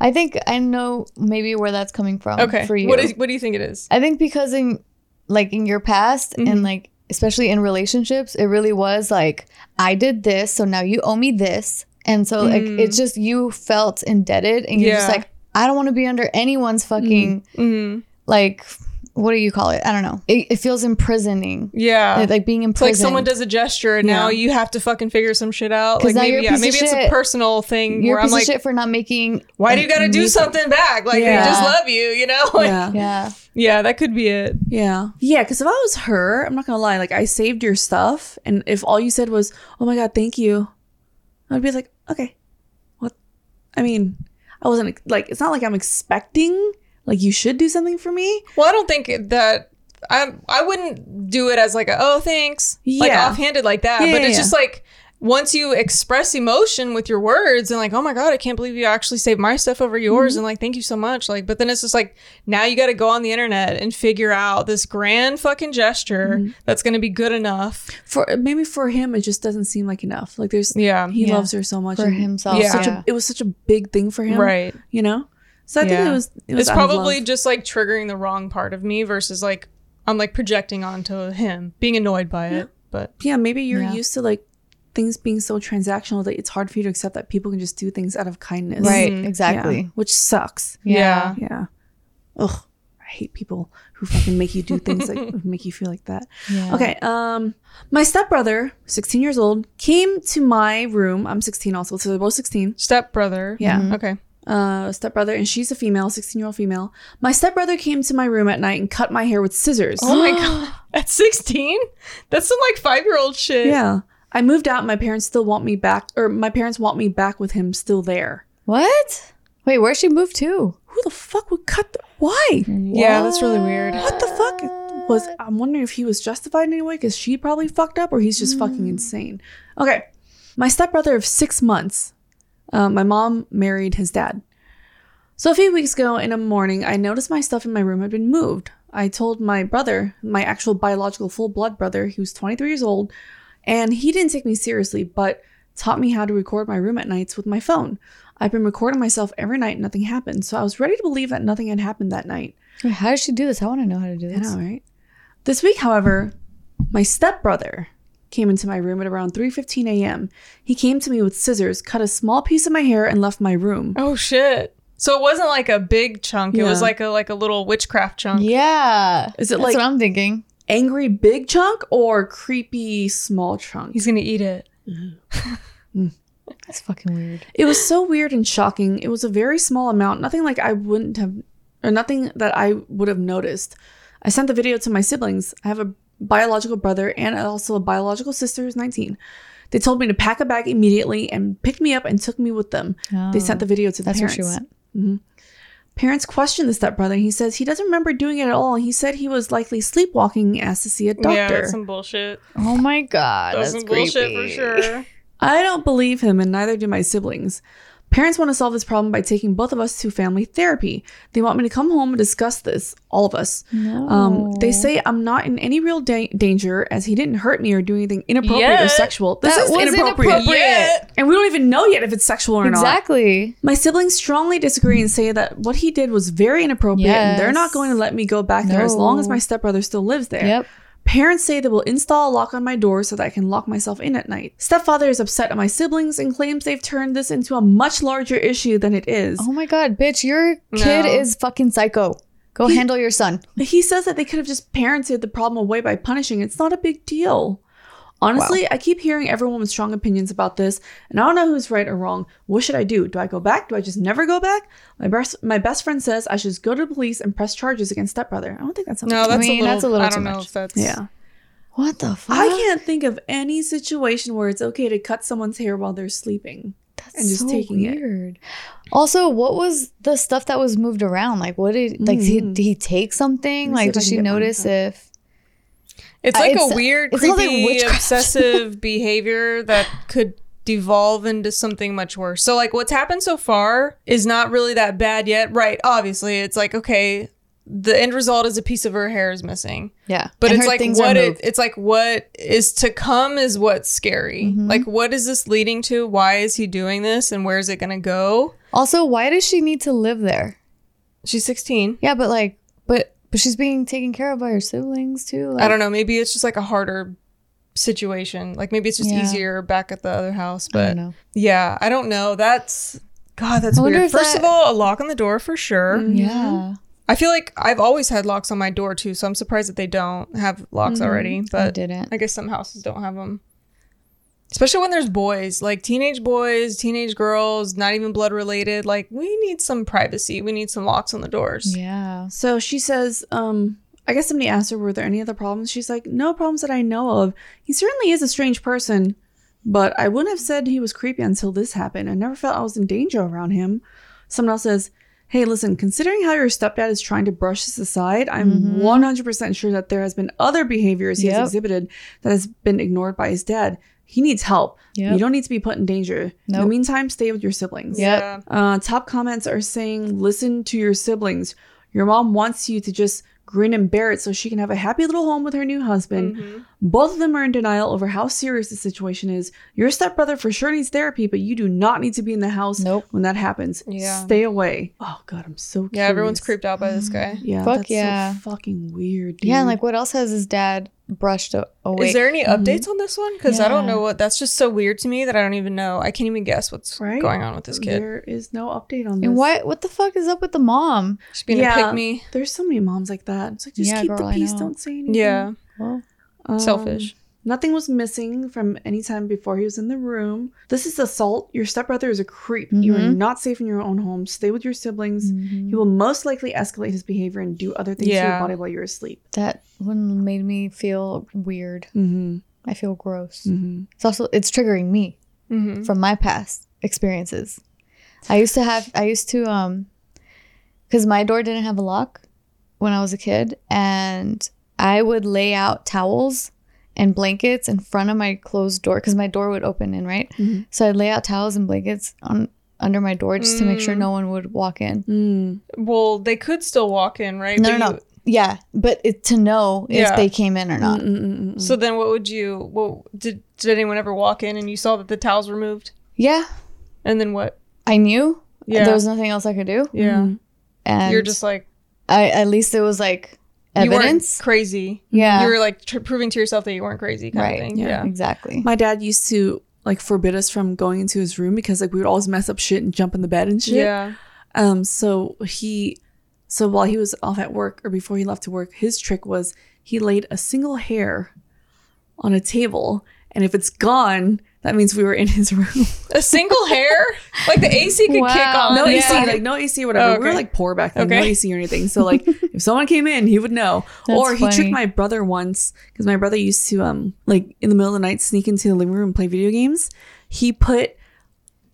S3: I think I know maybe where that's coming from.
S2: okay,
S3: For you.
S2: what is what do you think it is?
S3: I think because in like in your past
S2: Mhm.
S3: and like especially in relationships, it really was like I did this, so now you owe me this. And so like
S2: Mm.
S3: it's just you felt indebted and you're just like, I don't want to be under anyone's fucking
S2: Mm,
S3: like what do you call it? I don't know. It, it feels imprisoning.
S2: yeah,
S3: Like, like being
S2: it's like someone does a gesture, and now you have to fucking figure some shit out.
S3: 'Cause
S2: Like
S3: now
S2: maybe
S3: you're
S2: yeah,
S3: piece of
S2: maybe it's a personal thing
S3: You're
S2: where
S3: a
S2: I'm
S3: piece
S2: like,
S3: of shit for not making.
S2: why do you got to do something back? Like
S1: Yeah.
S2: I just love you, you know? (laughs) Like, yeah.
S1: yeah.
S3: Yeah.
S2: that could be it.
S1: Yeah. Yeah. Because if I was her, I'm not going to lie, like I saved your stuff. And if all you said was, oh my God, thank you, I'd be like, okay. What? I mean, I wasn't like, it's not like I'm expecting like you should do something for me.
S2: Well, I don't think that I I wouldn't do it as like a oh thanks like
S1: Yeah.
S2: offhanded like that.
S1: Yeah,
S2: but
S1: yeah,
S2: it's
S1: yeah.
S2: just like once you express emotion with your words and like oh my god I can't believe you actually saved my stuff over yours
S1: Mm-hmm.
S2: and like thank you so much like but then it's just like now you got to go on the internet and figure out this grand fucking gesture
S1: Mm-hmm.
S2: that's going to be good enough.
S1: For maybe for him, it just doesn't seem like enough. Like there's,
S2: Yeah.
S1: he
S3: Yeah.
S1: loves her so much.
S3: For
S1: and
S3: himself.
S2: Yeah.
S1: Such
S3: Yeah.
S1: a, it was such a big thing for him.
S2: Right.
S1: You know? So I think it was, it was
S2: It's probably
S1: love.
S2: just like triggering the wrong part of me versus like I'm like projecting onto him, being annoyed by it. But
S1: yeah, maybe you're
S3: Yeah.
S1: used to like things being so transactional that it's hard for you to accept that people can just do things out of kindness.
S3: Right.
S2: Mhm.
S1: Yeah,
S3: Exactly.
S1: which sucks.
S2: yeah.
S1: Yeah. Ugh. I hate people who fucking make you do things like (laughs) make you feel like that.
S3: Yeah.
S1: Okay. Um my stepbrother, 16 years old, came to my room. I'm 16 also, so they're both 16.
S2: Stepbrother.
S1: Yeah.
S3: Mhm.
S2: Okay.
S1: Uh stepbrother, and she's a female, 16 year old female. My stepbrother came to my room at night and cut my hair with scissors.
S2: Oh my (gasps) god. At 16? That's some like 5-year-old shit.
S1: Yeah. I moved out. My parents still want me back, or my parents want me back with him still there.
S3: What? Wait, where'd she move to?
S1: Who the fuck would cut the. Why?
S2: Yeah, that's really weird.
S1: What the fuck was? I'm wondering if he was justified in any way because she probably fucked up, or he's just fucking insane. Okay, my stepbrother of six months. Uh, my mom married his dad. So a few weeks ago, in a morning, I noticed my stuff in my room had been moved. I told my brother, my actual biological full blood brother, he was 23 years old, and he didn't take me seriously, but taught me how to record my room at nights with my phone. I've been recording myself every night, and nothing happened. So I was ready to believe that nothing had happened that night.
S3: How does she do this? I want to know how to do this.
S1: I know, right? This week, however, my stepbrother came into my room at around 3:15 a.m. He came to me with scissors, cut a small piece of my hair, and left my room.
S2: Oh shit. So it wasn't like a big chunk. It was like a like a little witchcraft chunk.
S3: Yeah.
S1: Is it
S3: That's
S1: like
S3: what I'm thinking?
S1: angry big chunk or creepy small chunk?
S2: He's gonna eat it. (laughs) Mm.
S3: That's fucking weird.
S1: It was so weird and shocking. It was a very small amount, nothing like I wouldn't have, or nothing that I would have noticed. I sent the video to my siblings. I have a biological brother and also a biological sister who's 19. They told me to pack a bag immediately and picked me up and took me with them. They sent the oh, video to the
S3: Oh. That's where
S1: parents.
S3: she went. Mm-hmm.
S1: Parents questioned the stepbrother. and He says he doesn't remember doing it at all. He said he was likely sleepwalking and asked to see a doctor.
S2: Yeah, that's some bullshit.
S3: Oh my god.
S2: That's,
S3: That's,
S2: some bullshit for sure.
S1: I don't believe him, and neither do my siblings. Parents want to solve this problem by taking both of us to family therapy. They want me to come home and discuss this, all of us.
S3: No.
S1: Um, they say I'm not in any real da- danger as he didn't hurt me or do anything inappropriate or sexual. This
S3: That
S1: is
S3: was
S1: inappropriate.
S3: inappropriate.
S2: Yet.
S1: And we don't even know yet if it's sexual or not.
S3: exactly.
S1: My siblings strongly disagree and say that what he did was very inappropriate and they're not going to let me go back there as long as my stepbrother still lives there.
S3: Yep.
S1: Parents say they will install a lock on my door so that I can lock myself in at night. Stepfather is upset at my siblings and claims they've turned this into a much larger issue than it is.
S3: Oh my god, bitch, your kid
S2: No.
S3: is fucking psycho. Go handle your son.
S1: He says that they could have just parented the problem away by punishing. It's not a big deal. Honestly, I keep hearing everyone with strong opinions about this, and I don't know who's right or wrong. What should I do? Do I go back? Do I just never go back? My best my best friend says I should just go to the police and press charges against stepbrother. I don't think that's something.
S2: No, that's
S3: mean,
S2: a little.
S3: that's a little
S2: I don't
S3: too
S2: know
S3: much.
S2: if that's.
S1: yeah.
S3: What the fuck?
S1: I can't think of any situation where it's okay to cut someone's hair while they're sleeping.
S3: That's
S1: and just
S3: so
S1: taking it.
S3: weird. Also, what was the stuff that was moved around? Like, what did like did, he,
S1: Mhm.
S3: did he take something?
S1: Let me see
S3: Like, did she notice
S1: up.
S3: if?
S2: It's
S3: Uh,
S2: like
S3: it's-
S2: a weird,
S3: all like
S2: creepy, obsessive (laughs) behavior that could devolve into something much worse. So, like, what's happened so far is not really that bad yet. Right. Obviously, it's like, okay, the end result is a piece of her hair is missing.
S3: Yeah,
S2: But
S3: And
S2: it's like what it, it's like what is to come is what's scary.
S3: Mhm.
S2: Like what is this leading to? Why is he doing this and where is it going to go?
S3: Also, why does she need to live there?
S2: She's 16.
S3: Yeah, but like, but but she's being taken care of by her siblings too. Like,
S2: I don't know, maybe it's just like a harder situation. Like maybe it's just
S3: Yeah.
S2: easier back at the other house,
S3: I
S2: but
S3: don't know.
S2: yeah, I don't know. That's God, that's
S3: I
S2: weird. First
S3: that-
S2: of all, a lock on the door for sure.
S1: Mhm.
S3: Yeah,
S2: I feel like I've always had locks on my door too, so I'm surprised that they don't have locks
S1: Mhm.
S2: already.
S3: I
S2: But
S3: didn't.
S2: I guess some houses don't have them. Especially when there's boys, like teenage boys, teenage girls, not even blood related. Like, we need some privacy. We need some locks on the doors.
S3: Yeah.
S1: So she says, um, I guess somebody asked her, were there any other problems? She's like, no problems that I know of. He certainly is a strange person, but I wouldn't have said he was creepy until this happened. I never felt I was in danger around him. Someone else says, hey, listen, considering how your stepdad is trying to brush this aside, I'm
S3: Mhm.
S1: 100% sure that there has been other behaviors he
S3: Yep.
S1: has exhibited that has been ignored by his dad. He needs help.
S3: Yep.
S1: You don't need to be put in danger. In the meantime, stay with your siblings.
S3: Yep.
S2: Yeah.
S1: Uh, top comments are saying, listen to your siblings. Your mom wants you to just grin and bear it so she can have a happy little home with her new husband.
S2: Mhm.
S1: Both of them are in denial over how serious the situation is. Your stepbrother for sure needs therapy, but you do not need to be in the house
S3: Nope.
S1: when that happens.
S2: Yeah.
S1: Stay away. Oh, God, I'm so
S2: Yeah, everyone's creeped out by this guy.
S1: Yeah,
S3: Fuck
S1: that's
S3: yeah.
S1: so fucking weird.
S3: Yeah, and like, what else has his dad brushed a- away?
S2: Is there any
S1: Mhm.
S2: updates on this one? Because I don't know what. That's just so weird to me that I don't even know. I can't even guess what's
S1: Right?
S2: going on with this kid.
S1: There is no update on this.
S3: and what? What the fuck is up with the mom?
S2: She's being
S1: Yeah.
S2: a pick me.
S1: There's so many moms like that. It's like just
S3: Yeah,
S1: keep
S3: girl,
S1: the peace. Don't say anything.
S2: Yeah,
S3: Well,
S1: Um,
S2: selfish.
S1: Nothing was missing from any time before he was in the room. This is assault. Your stepbrother is a creep. You are
S3: Mhm.
S1: not safe in your own home. Stay with your siblings.
S3: mhm.
S1: He will most likely escalate his behavior and do other things to your body while you're asleep.
S3: that one made me feel weird.
S1: Mm-hmm.
S3: I feel gross.
S1: Mm-hmm.
S3: It's also it's triggering me
S2: hmm
S3: from my past experiences. I used to have I used to um cuz my door didn't have a lock when I was a kid and I would lay out towels and blankets in front of my closed door cuz my door would open in, right?
S1: Mhm.
S3: So I'd lay out towels and blankets on under my door just to make sure
S2: Mm.
S3: no one would walk in.
S1: Mm.
S2: Well, they could still walk in, right?
S3: No,
S2: But
S3: no,
S2: you-
S3: Yeah, but it, to know if
S2: Yeah.
S3: they came in or not.
S1: Mm-mm-mm-mm.
S2: So then, what would you? What did did anyone ever walk in and you saw that the towels were moved?
S3: Yeah,
S2: And then what?
S3: I knew.
S2: Yeah,
S3: There was nothing else I could do.
S2: yeah.
S1: Mhm.
S3: And
S2: You're just like
S3: I at least it was like
S2: you weren't
S3: evidence.
S2: crazy.
S3: Yeah.
S2: you were like tr- proving to yourself that you weren't crazy, kind
S3: Right,
S2: of thing.
S1: yeah.
S2: Yeah.
S3: Exactly.
S1: My dad used to like forbid us from going into his room because like we would always mess up shit and jump in the bed and shit.
S2: Yeah.
S1: Um, so he, so while he was off at work or before he left to work, his trick was he laid a single hair on a table, and if it's gone, that means we were in his room.
S2: A single hair? Like the AC could kick
S5: Wow.
S2: on.
S1: no
S2: yeah.
S1: AC, like no AC or whatever.
S2: Oh,
S1: We were like poor back then, no AC or anything. So like, (laughs) if someone came in, he would know.
S5: That's
S1: or he
S5: funny.
S1: tricked my brother once because my brother used to um like in the middle of the night sneak into the living room and play video games. He put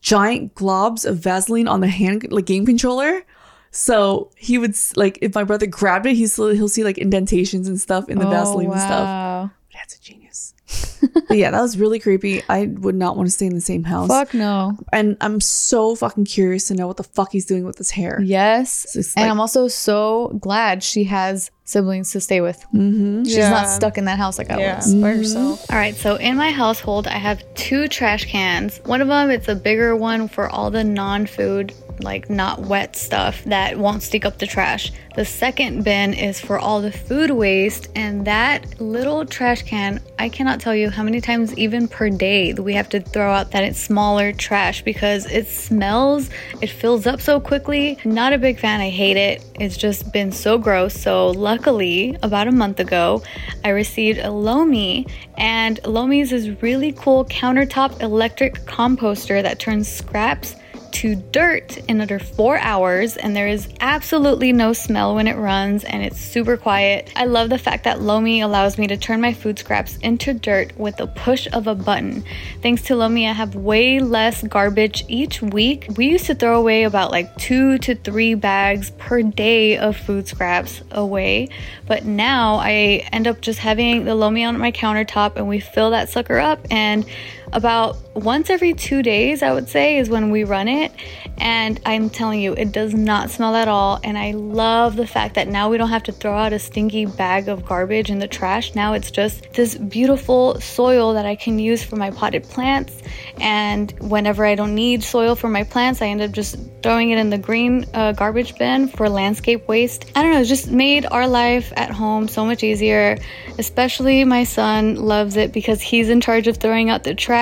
S1: giant globs of Vaseline on the hand like game controller. So he would like if my brother grabbed it, he's he'll see like indentations and stuff in the Vaseline and stuff.
S5: Oh.
S1: That's a genius. (laughs) but yeah, that was really creepy. I would not want to stay in the same house.
S5: Fuck no.
S1: And I'm so fucking curious to know what the fuck he's doing with his hair.
S5: Yes.
S1: It's just
S5: and I'm also so glad she has siblings to stay with.
S1: Mm-hmm.
S5: She's
S2: Yeah.
S5: not stuck in that house like I
S2: Yeah,
S5: was.
S2: by herself.
S3: All right, so in my household, I have two trash cans. One of them, it's a bigger one for all the non food, like not wet stuff that won't stick up the trash. The second bin is for all the food waste, and that little trash can, I cannot tell you how many times, even per day, we have to throw out that it's smaller trash because it smells, it fills up so quickly. Not a big fan, I hate it. It's just been so gross. So, luckily, about a month ago, I received a Lomi, and Lomi's is really cool countertop electric composter that turns scraps to dirt in under four hours, and there is absolutely no smell when it runs, and it's super quiet. I love the fact that Lomi allows me to turn my food scraps into dirt with the push of a button. Thanks to Lomi, I have way less garbage each week. We used to throw away about like two to three bags per day of food scraps away, but now I end up just having the Lomi on my countertop, and we fill that sucker up and about once every two days, I would say, is when we run it. And I'm telling you, it does not smell at all. And I love the fact that now we don't have to throw out a stinky bag of garbage in the trash. Now it's just this beautiful soil that I can use for my potted plants. And whenever I don't need soil for my plants, I end up just throwing it in the green uh, garbage bin for landscape waste. I don't know, just made our life at home so much easier. Especially my son loves it because he's in charge of throwing out the trash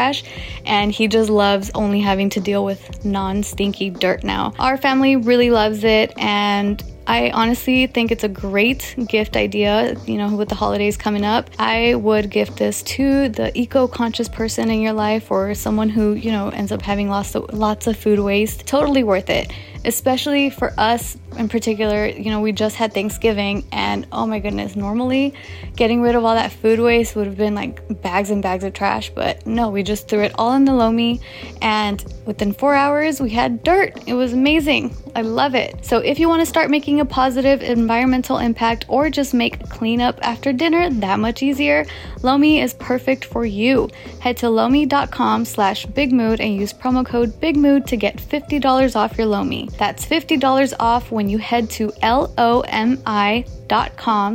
S3: and he just loves only having to deal with non stinky dirt now. Our family really loves it and I honestly think it's a great gift idea, you know, with the holidays coming up. I would gift this to the eco-conscious person in your life or someone who, you know, ends up having lots of lots of food waste. Totally worth it. Especially for us in particular, you know, we just had Thanksgiving and oh my goodness, normally getting rid of all that food waste would have been like bags and bags of trash, but no, we just threw it all in the Lomi and within 4 hours we had dirt. It was amazing. I love it. So if you want to start making a positive environmental impact or just make cleanup after dinner that much easier, Lomi is perfect for you. Head to lomi.com slash bigmood and use promo code bigmood to get $50 off your Lomi. That's $50 off when you head to L-O-M-I.com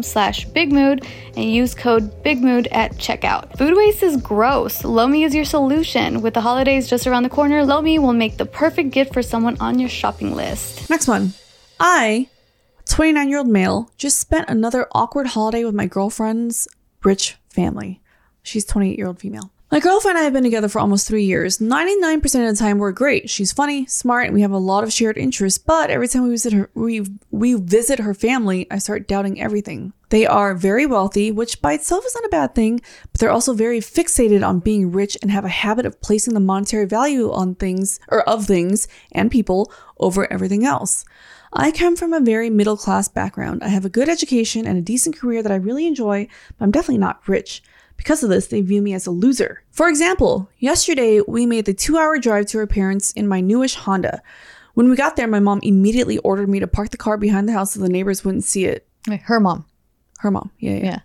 S3: slash bigmood and use code bigmood at checkout. Food waste is gross. Lomi is your solution. With the holidays just around the corner, Lomi will make the perfect gift for someone on your shopping list.
S1: Next one. I, 29 year old male, just spent another awkward holiday with my girlfriend's rich family. She's 28 year old female. My girlfriend and I have been together for almost three years. 99% of the time, we're great. She's funny, smart, and we have a lot of shared interests. But every time we visit her, we, we visit her family, I start doubting everything. They are very wealthy, which by itself is not a bad thing, but they're also very fixated on being rich and have a habit of placing the monetary value on things or of things and people over everything else. I come from a very middle class background. I have a good education and a decent career that I really enjoy, but I'm definitely not rich. Because of this, they view me as a loser. For example, yesterday we made the two hour drive to her parents in my newish Honda. When we got there, my mom immediately ordered me to park the car behind the house so the neighbors wouldn't see it.
S5: Her mom.
S1: Her mom, yeah, yeah.
S5: Yeah.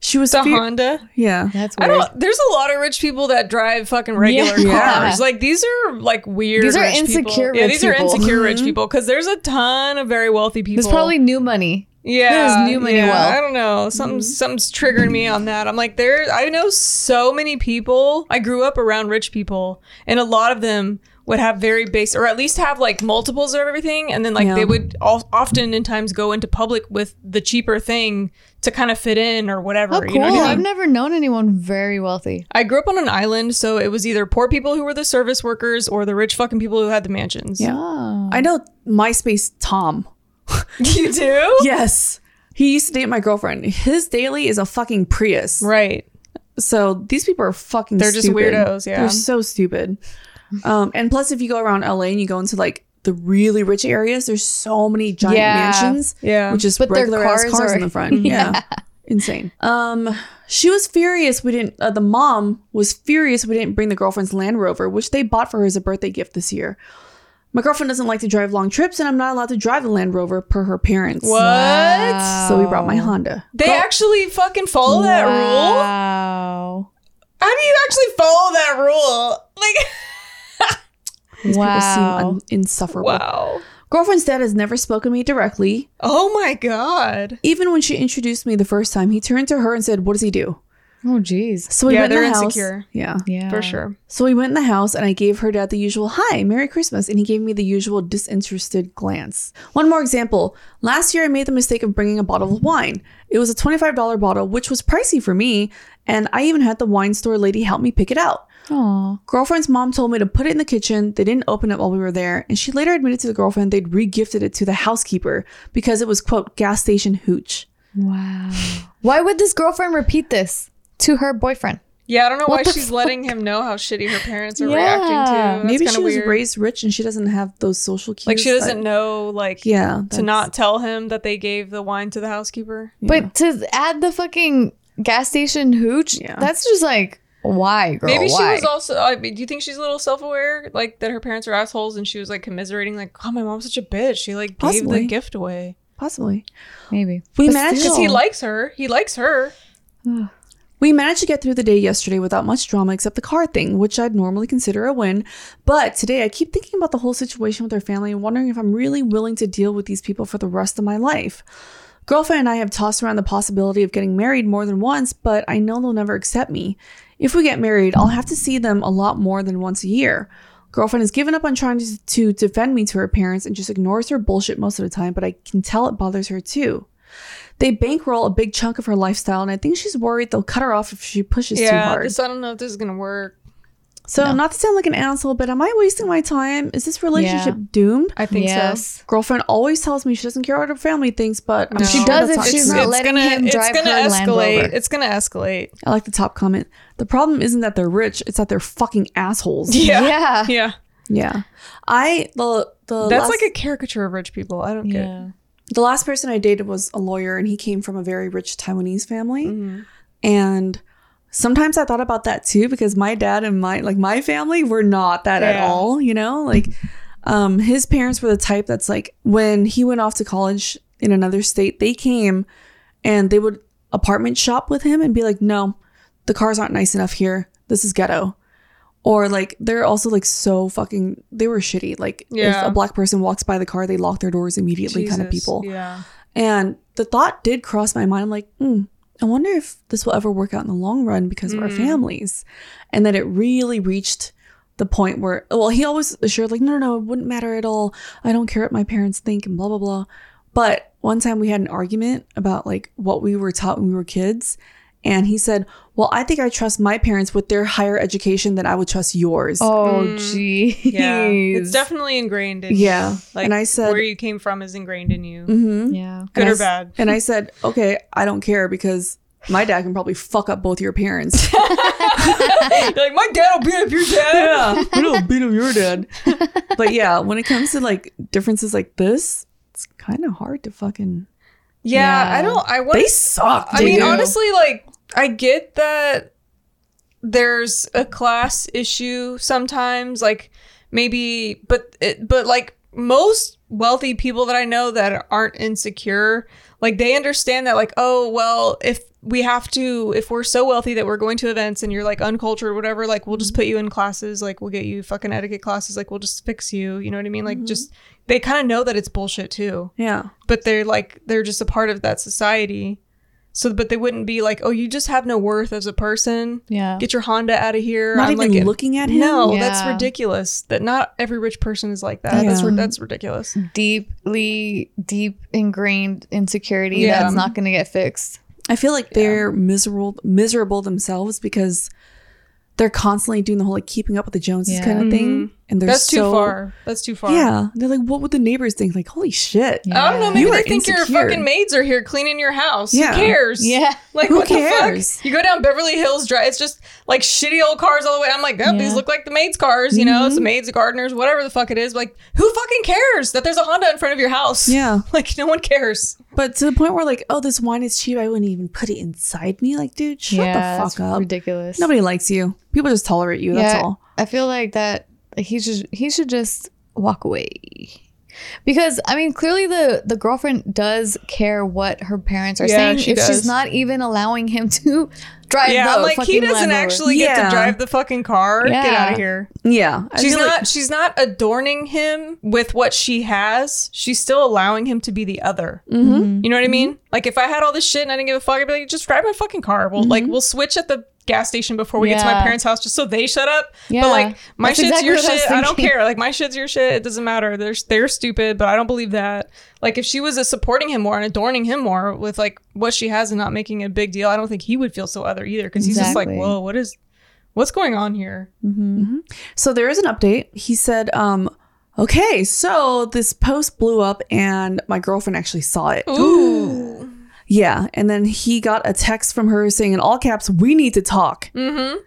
S1: She was
S2: The
S1: fear-
S2: Honda.
S1: yeah.
S5: That's
S2: I
S5: weird.
S2: don't. There's a lot of rich people that drive fucking regular
S5: Yeah.
S2: cars. Like these are like weird.
S5: These are
S2: rich
S5: insecure
S2: People. Yeah,
S5: rich
S2: these are
S5: people.
S2: insecure rich mm-hmm. people because there's a ton of very wealthy people.
S5: There's probably new money.
S2: Yeah,
S3: new money
S2: yeah,
S3: well.
S2: I don't know. Mm-hmm. Something's something's triggering me on that. I'm like, there. I know so many people. I grew up around rich people, and a lot of them would have very base, or at least have like multiples of everything, and then like
S1: Yeah.
S2: they would all, often in times go into public with the cheaper thing to kind of fit in or whatever.
S3: Oh, cool.
S2: You know what I
S3: I've never known anyone very wealthy.
S2: I grew up on an island, so it was either poor people who were the service workers or the rich fucking people who had the mansions.
S1: Yeah. I know MySpace Tom. (laughs)
S2: you do.
S1: Yes. He used to date my girlfriend. His daily is a fucking Prius.
S2: Right.
S1: So these people are fucking
S2: They're just
S1: stupid.
S2: weirdos, yeah.
S1: They're so stupid. Um, and plus, if you go around LA and you go into like the really rich areas, there's so many giant
S3: Yeah.
S1: mansions.
S2: Yeah.
S1: Which is
S3: But their
S1: regular ass
S3: cars
S1: cars
S3: are-
S1: in the front. (laughs) Yeah. Insane. Um, she was furious we didn't. Uh, the mom was furious we didn't bring the girlfriend's Land Rover, which they bought for her as a birthday gift this year. My girlfriend doesn't like to drive long trips, and I'm not allowed to drive the Land Rover per her parents.
S2: What?
S1: So we brought my Honda.
S2: They actually fucking follow that rule?
S3: Wow.
S2: How do you actually follow that rule? Like, (laughs)
S1: These people seem un- insufferable.
S2: wow.
S1: Girlfriend's dad has never spoken to me directly.
S2: Oh my god.
S1: Even when she introduced me the first time, he turned to her and said, "What does he do?"
S3: Oh, geez.
S1: So we
S2: Yeah,
S1: went in
S2: they're
S1: the house.
S2: insecure.
S1: Yeah.
S3: Yeah.
S2: For sure.
S1: So we went in the house and I gave her dad the usual "Hi, Merry Christmas," and he gave me the usual disinterested glance. One more example. Last year I made the mistake of bringing a bottle of wine. It was a twenty-five dollar bottle, which was pricey for me, and I even had the wine store lady help me pick it out.
S3: Aw.
S1: Girlfriend's mom told me to put it in the kitchen. They didn't open it while we were there, and she later admitted to the girlfriend they'd regifted it to the housekeeper because it was quote gas station hooch.
S3: Wow. Why would this girlfriend repeat this to her boyfriend?
S2: Yeah, I don't know
S3: What
S2: why
S3: the
S2: she's letting him know how shitty her parents are
S3: Yeah.
S2: reacting to. That's
S1: Maybe
S2: kinda
S1: she was
S2: weird.
S1: raised rich and she doesn't have those social cues.
S2: like she doesn't
S1: that-
S2: know like
S1: Yeah,
S2: to not tell him that they gave the wine to the housekeeper.
S3: But to add the fucking gas station hooch,
S1: Yeah.
S3: that's just like, why, girl?
S2: Maybe she was also. I mean, do you think she's a little self-aware, like that her parents are assholes, and she was like commiserating, like, "Oh, my mom's such a bitch. She like gave the gift away
S1: Possibly.
S3: Maybe.
S1: We
S3: But
S1: managed
S2: because he likes her. He likes her.
S1: We managed to get through the day yesterday without much drama except the car thing, which I'd normally consider a win. But today I keep thinking about the whole situation with our family and wondering if I'm really willing to deal with these people for the rest of my life. Girlfriend and I have tossed around the possibility of getting married more than once, but I know they'll never accept me. If we get married, I'll have to see them a lot more than once a year. Girlfriend has given up on trying to, defend me to her parents and just ignores her bullshit most of the time, but I can tell it bothers her too. They bankroll a big chunk of her lifestyle, and I think she's worried they'll cut her off if she pushes too hard.
S2: this, I don't know if this is gonna work.
S1: so, not to sound like an asshole, but am I wasting my time? Is this relationship doomed?
S2: I think so.
S1: Girlfriend always tells me she doesn't care what her family thinks, but I'm
S2: No.
S1: sure
S3: She does
S1: that's
S3: if she's not letting him drive
S2: it's gonna
S3: her Land
S2: escalate.
S3: Rover.
S2: It's gonna escalate.
S1: I like the top comment. The problem isn't that they're rich; it's that they're fucking assholes.
S2: Yeah,
S3: Yeah.
S2: yeah.
S1: Yeah. I the the
S2: That's
S1: last,
S2: like a caricature of rich people. I don't get. it.
S3: Yeah.
S1: the last person I dated was a lawyer, and he came from a very rich Taiwanese family.
S2: Mm-hmm.
S1: And sometimes I thought about that too, because my dad and my like my family were not that at all. You know, like um, his parents were the type that's like when he went off to college in another state, they came and they would apartment shop with him and be like, "No, the cars aren't nice enough here. This is ghetto." Or like they're also like so fucking they were shitty. Like
S2: Yeah.
S1: if a black person walks by the car, they lock their doors immediately kind of people.
S2: Yeah.
S1: And the thought did cross my mind. I'm like, hmm, I wonder if this will ever work out in the long run because of our families. And then it really reached the point where, well, he always assured, like, no, no, no, it wouldn't matter at all. I don't care what my parents think and blah, blah, blah. But one time we had an argument about like what we were taught when we were kids. And he said, well, I think I trust my parents with their higher education than I would trust yours.
S3: Oh, jeez.
S2: Yeah. It's definitely ingrained in you.
S1: Yeah.
S2: you. Like
S1: And I said-
S2: where you came from is ingrained in you.
S1: Mm-hmm.
S3: Yeah.
S2: Good
S1: And
S2: or
S1: s-
S2: bad.
S1: And I said, okay, I don't care because my dad can probably fuck up both your parents. (laughs)
S2: You're like, my dad will beat up your dad.
S1: yeah, it'll beat up your dad. But yeah, when it comes to like differences like this, it's kind of hard to fucking.
S2: Yeah,
S3: Yeah.
S2: I don't. I want.
S1: They suck.
S2: I mean, honestly, like I get that there's a class issue sometimes, like maybe, but it, but like most wealthy people that I know that aren't insecure, like they understand that like, oh, well, if we have to if we're so wealthy that we're going to events and you're like uncultured or whatever, like we'll just put you in classes, like we'll get you fucking etiquette classes, like we'll just fix you, you know what I mean? Like mm-hmm. just they kind of know that it's bullshit too.
S1: Yeah.
S2: But they're like they're just a part of that society. So but they wouldn't be like, "Oh, you just have no worth as a person."
S3: Yeah.
S2: Get your Honda out of here.
S1: Not
S2: I'm
S1: even
S2: like,
S1: looking at him.
S2: no, that's ridiculous. That not every rich person is like that. That's
S1: Yeah.
S2: ri- that's ridiculous.
S3: Deeply, deep ingrained insecurity
S2: Yeah.
S3: that's not going to get fixed.
S1: I feel like they're miserable miserable themselves because they're constantly doing the whole like keeping up with the Joneses
S3: Yeah.
S1: kind of thing. Mm-hmm. And they're
S2: That's too far. That's too far.
S1: Yeah. They're like, what would the neighbors think? Like, holy shit.
S2: I don't know. Maybe
S1: You
S2: they think your fucking maids are here cleaning your house.
S1: Yeah.
S2: Who cares?
S3: Yeah. (laughs)
S2: Like
S1: Who
S2: what the
S1: cares?
S2: fuck? You go down Beverly Hills Drive. It's just like shitty old cars all the way. I'm like, oh, these look like the maids' cars. You know,
S1: Mm-hmm.
S2: some maids, the gardeners, whatever the fuck it is. Like, who fucking cares that there's a Honda in front of your house?
S1: Yeah. (laughs)
S2: Like, no one cares.
S1: But to the point where like, oh, this wine is cheap. I wouldn't even put it inside me. Like, dude, shut
S3: yeah,
S1: the fuck up.
S3: ridiculous.
S1: Nobody likes you. People just tolerate you. That's all.
S3: I feel like that like, he should he should just walk away. Because I mean, clearly the the girlfriend does care what her parents are
S2: Yeah,
S3: saying.
S2: she
S3: if
S2: does.
S3: she's not even allowing him (laughs) to drive
S2: Yeah,
S3: the
S2: I'm like, he
S3: fucking
S2: doesn't
S3: Land Rover.
S2: actually get
S1: Yeah.
S2: to drive the fucking car. Get
S3: Yeah.
S2: out of here.
S1: Yeah. I
S2: She's
S1: feel
S2: not.
S1: like-
S2: she's not adorning him with what she has. She's still allowing him to be the other.
S1: Mm-hmm.
S2: You know what I mean? Like if I had all this shit and I didn't give a fuck, I'd be like, just drive my fucking car. We'll like we'll switch at the gas station before we get to my parents' house just so they shut up.
S3: Yeah.
S2: But like my
S3: That's
S2: shit's
S3: exactly
S2: your
S3: what I
S2: shit. I don't care. Like my shit's your shit. It doesn't matter. They're they're stupid, but I don't believe that. Like if she was supporting him more and adorning him more with like what she has and not making a big deal, I don't think he would feel so other either because he's just like, whoa, what is what's going on here?
S1: So there is an update. He said, um, okay, so this post blew up and my girlfriend actually saw it.
S2: Ooh. (gasps) (gasps) (gasps)
S1: Yeah. And then he got a text from her saying in all caps, we need to talk.
S2: Mm-hmm.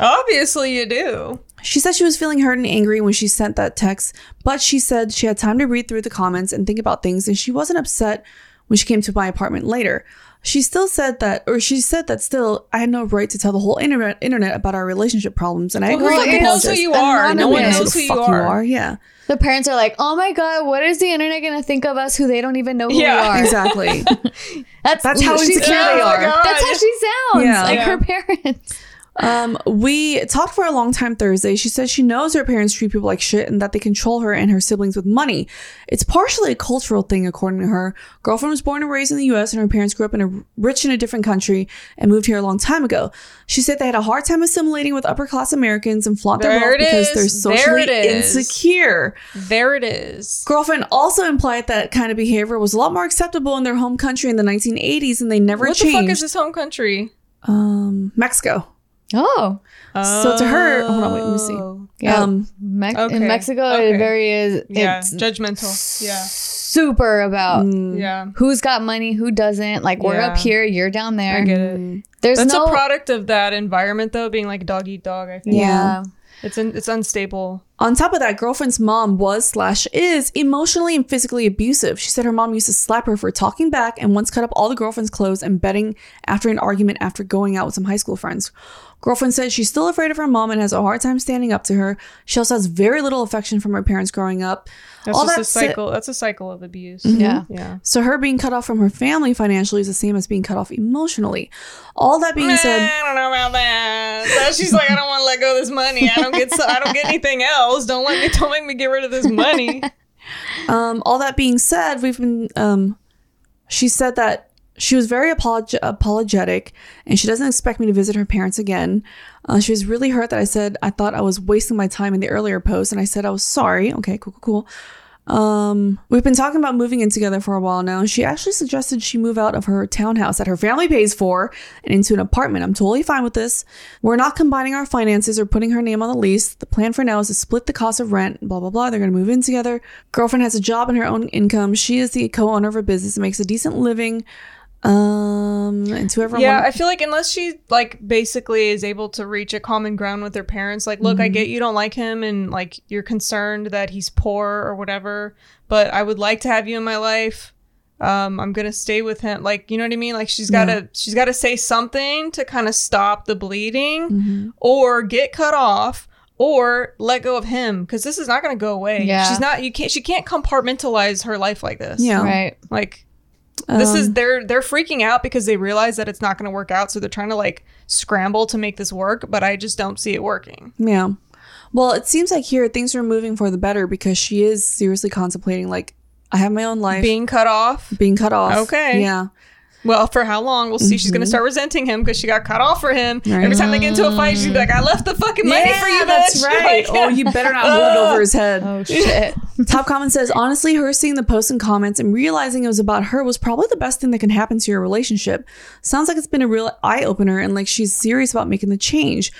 S2: Obviously you do.
S1: She said she was feeling hurt and angry when she sent that text, but she said she had time to read through the comments and think about things, and she wasn't upset when she came to my apartment later. She still said that, or she said that still, I had no right to tell the whole internet internet about our relationship problems, and I
S2: Well,
S1: agree.
S2: who knows who you are? No one knows who
S1: the
S2: you
S1: fuck
S2: are.
S1: Yeah,
S3: The parents are like, "Oh my god, what is the internet gonna think of us? Who they don't even know who
S2: Yeah,
S3: we are."
S1: exactly. (laughs)
S3: That's
S1: That's how insecure
S2: Oh
S1: they are.
S2: God.
S3: That's how she sounds.
S1: Yeah.
S3: Like
S2: Yeah.
S3: her parents.
S1: Um, we talked for a long time Thursday. She says she knows her parents treat people like shit and that they control her and her siblings with money. It's partially a cultural thing, according to her. Girlfriend was born and raised in the U.S. and her parents grew up in a rich in a different country and moved here a long time ago. She said they had a hard time assimilating with upper class Americans and flaunt their wealth because they're
S2: There
S1: socially
S2: it is.
S1: insecure.
S2: There it is.
S1: Girlfriend also implied that kind of behavior was a lot more acceptable in their home country in the 1980s and they never changed.
S2: What the fuck is this home country?
S1: Um, Mexico.
S3: Oh,
S1: So to her, hold on, wait, let me see.
S2: Oh.
S3: yeah.
S1: Um,
S3: Me-
S2: okay,
S3: In Mexico,
S2: okay.
S3: it very is.
S2: Yeah,
S3: It's
S2: judgmental. Yeah,
S3: super about
S1: mm,
S2: yeah.
S3: who's got money, who doesn't. Like we're up here, you're down there.
S2: I get it.
S3: There's
S2: That's
S3: no
S2: a product of that environment, though, being like dog eat dog. I think
S3: Yeah.
S2: it's un- it's unstable.
S1: On top of that, girlfriend's mom was slash is emotionally and physically abusive. She said her mom used to slap her for talking back and once cut up all the girlfriend's clothes and bedding after an argument after going out with some high school friends. Girlfriend said she's still afraid of her mom and has a hard time standing up to her. She also has very little affection from her parents growing up.
S2: That's
S1: all
S2: just
S1: that
S2: a
S1: said-
S2: cycle. That's a cycle of abuse.
S3: Yeah.
S2: Yeah.
S1: so her being cut off from her family financially is the same as being cut off emotionally. All that being said,
S2: I don't know about that. So she's like, I don't want to let go of this money. I don't get. So, I don't get anything else. Don't let me. Don't make me get rid of this money. (laughs)
S1: Um, all that being said, we've been. Um, she said that she was very apolog- apologetic, and she doesn't expect me to visit her parents again. Uh, she was really hurt that I said I thought I was wasting my time in the earlier post, and I said I was sorry. Okay, cool, cool, cool. Um, we've been talking about moving in together for a while now. She actually suggested she move out of her townhouse that her family pays for and into an apartment. I'm totally fine with this. We're not combining our finances or putting her name on the lease. The plan for now is to split the cost of rent, blah, blah, blah. They're going to move in together. Girlfriend has a job and her own income. She is the co owner of a business and makes a decent living. Um, and to everyone,
S2: Yeah, I feel like unless she like basically is able to reach a common ground with her parents, like, look, I get you don't like him and like you're concerned that he's poor or whatever, but I would like to have you in my life. Um, I'm gonna stay with him. Like, you know what I mean? Like she's gotta she's gotta say something to kind of stop the bleeding
S1: Mm-hmm.
S2: or get cut off or let go of him because this is not going to go away.
S3: Yeah.
S2: she's not. You can't. She can't compartmentalize her life like this.
S1: Yeah.
S3: Right.
S2: like this is
S1: Um,
S2: they're they're freaking out because they realize that it's not going to work out, so they're trying to like scramble to make this work. But I just don't see it working.
S1: Yeah. Well, it seems like here things are moving for the better because she is seriously contemplating like I have my own life
S2: Being cut off.
S1: being cut off.
S2: Okay.
S1: Yeah.
S2: Well, for how long? We'll see. She's going to start resenting him because she got cut off for him.
S1: Mm-hmm. Right.
S2: Every time they get into a fight, she's like, "I left the fucking money for you,
S1: that's
S2: bitch." (laughs)
S1: right.
S2: Like,
S1: oh, you better not hold (laughs) it over his head.
S3: Oh shit. (laughs)
S1: Top comment says, honestly, her seeing the posts and comments and realizing it was about her was probably the best thing that can happen to your relationship. Sounds like it's been a real eye opener and like she's serious about making the change.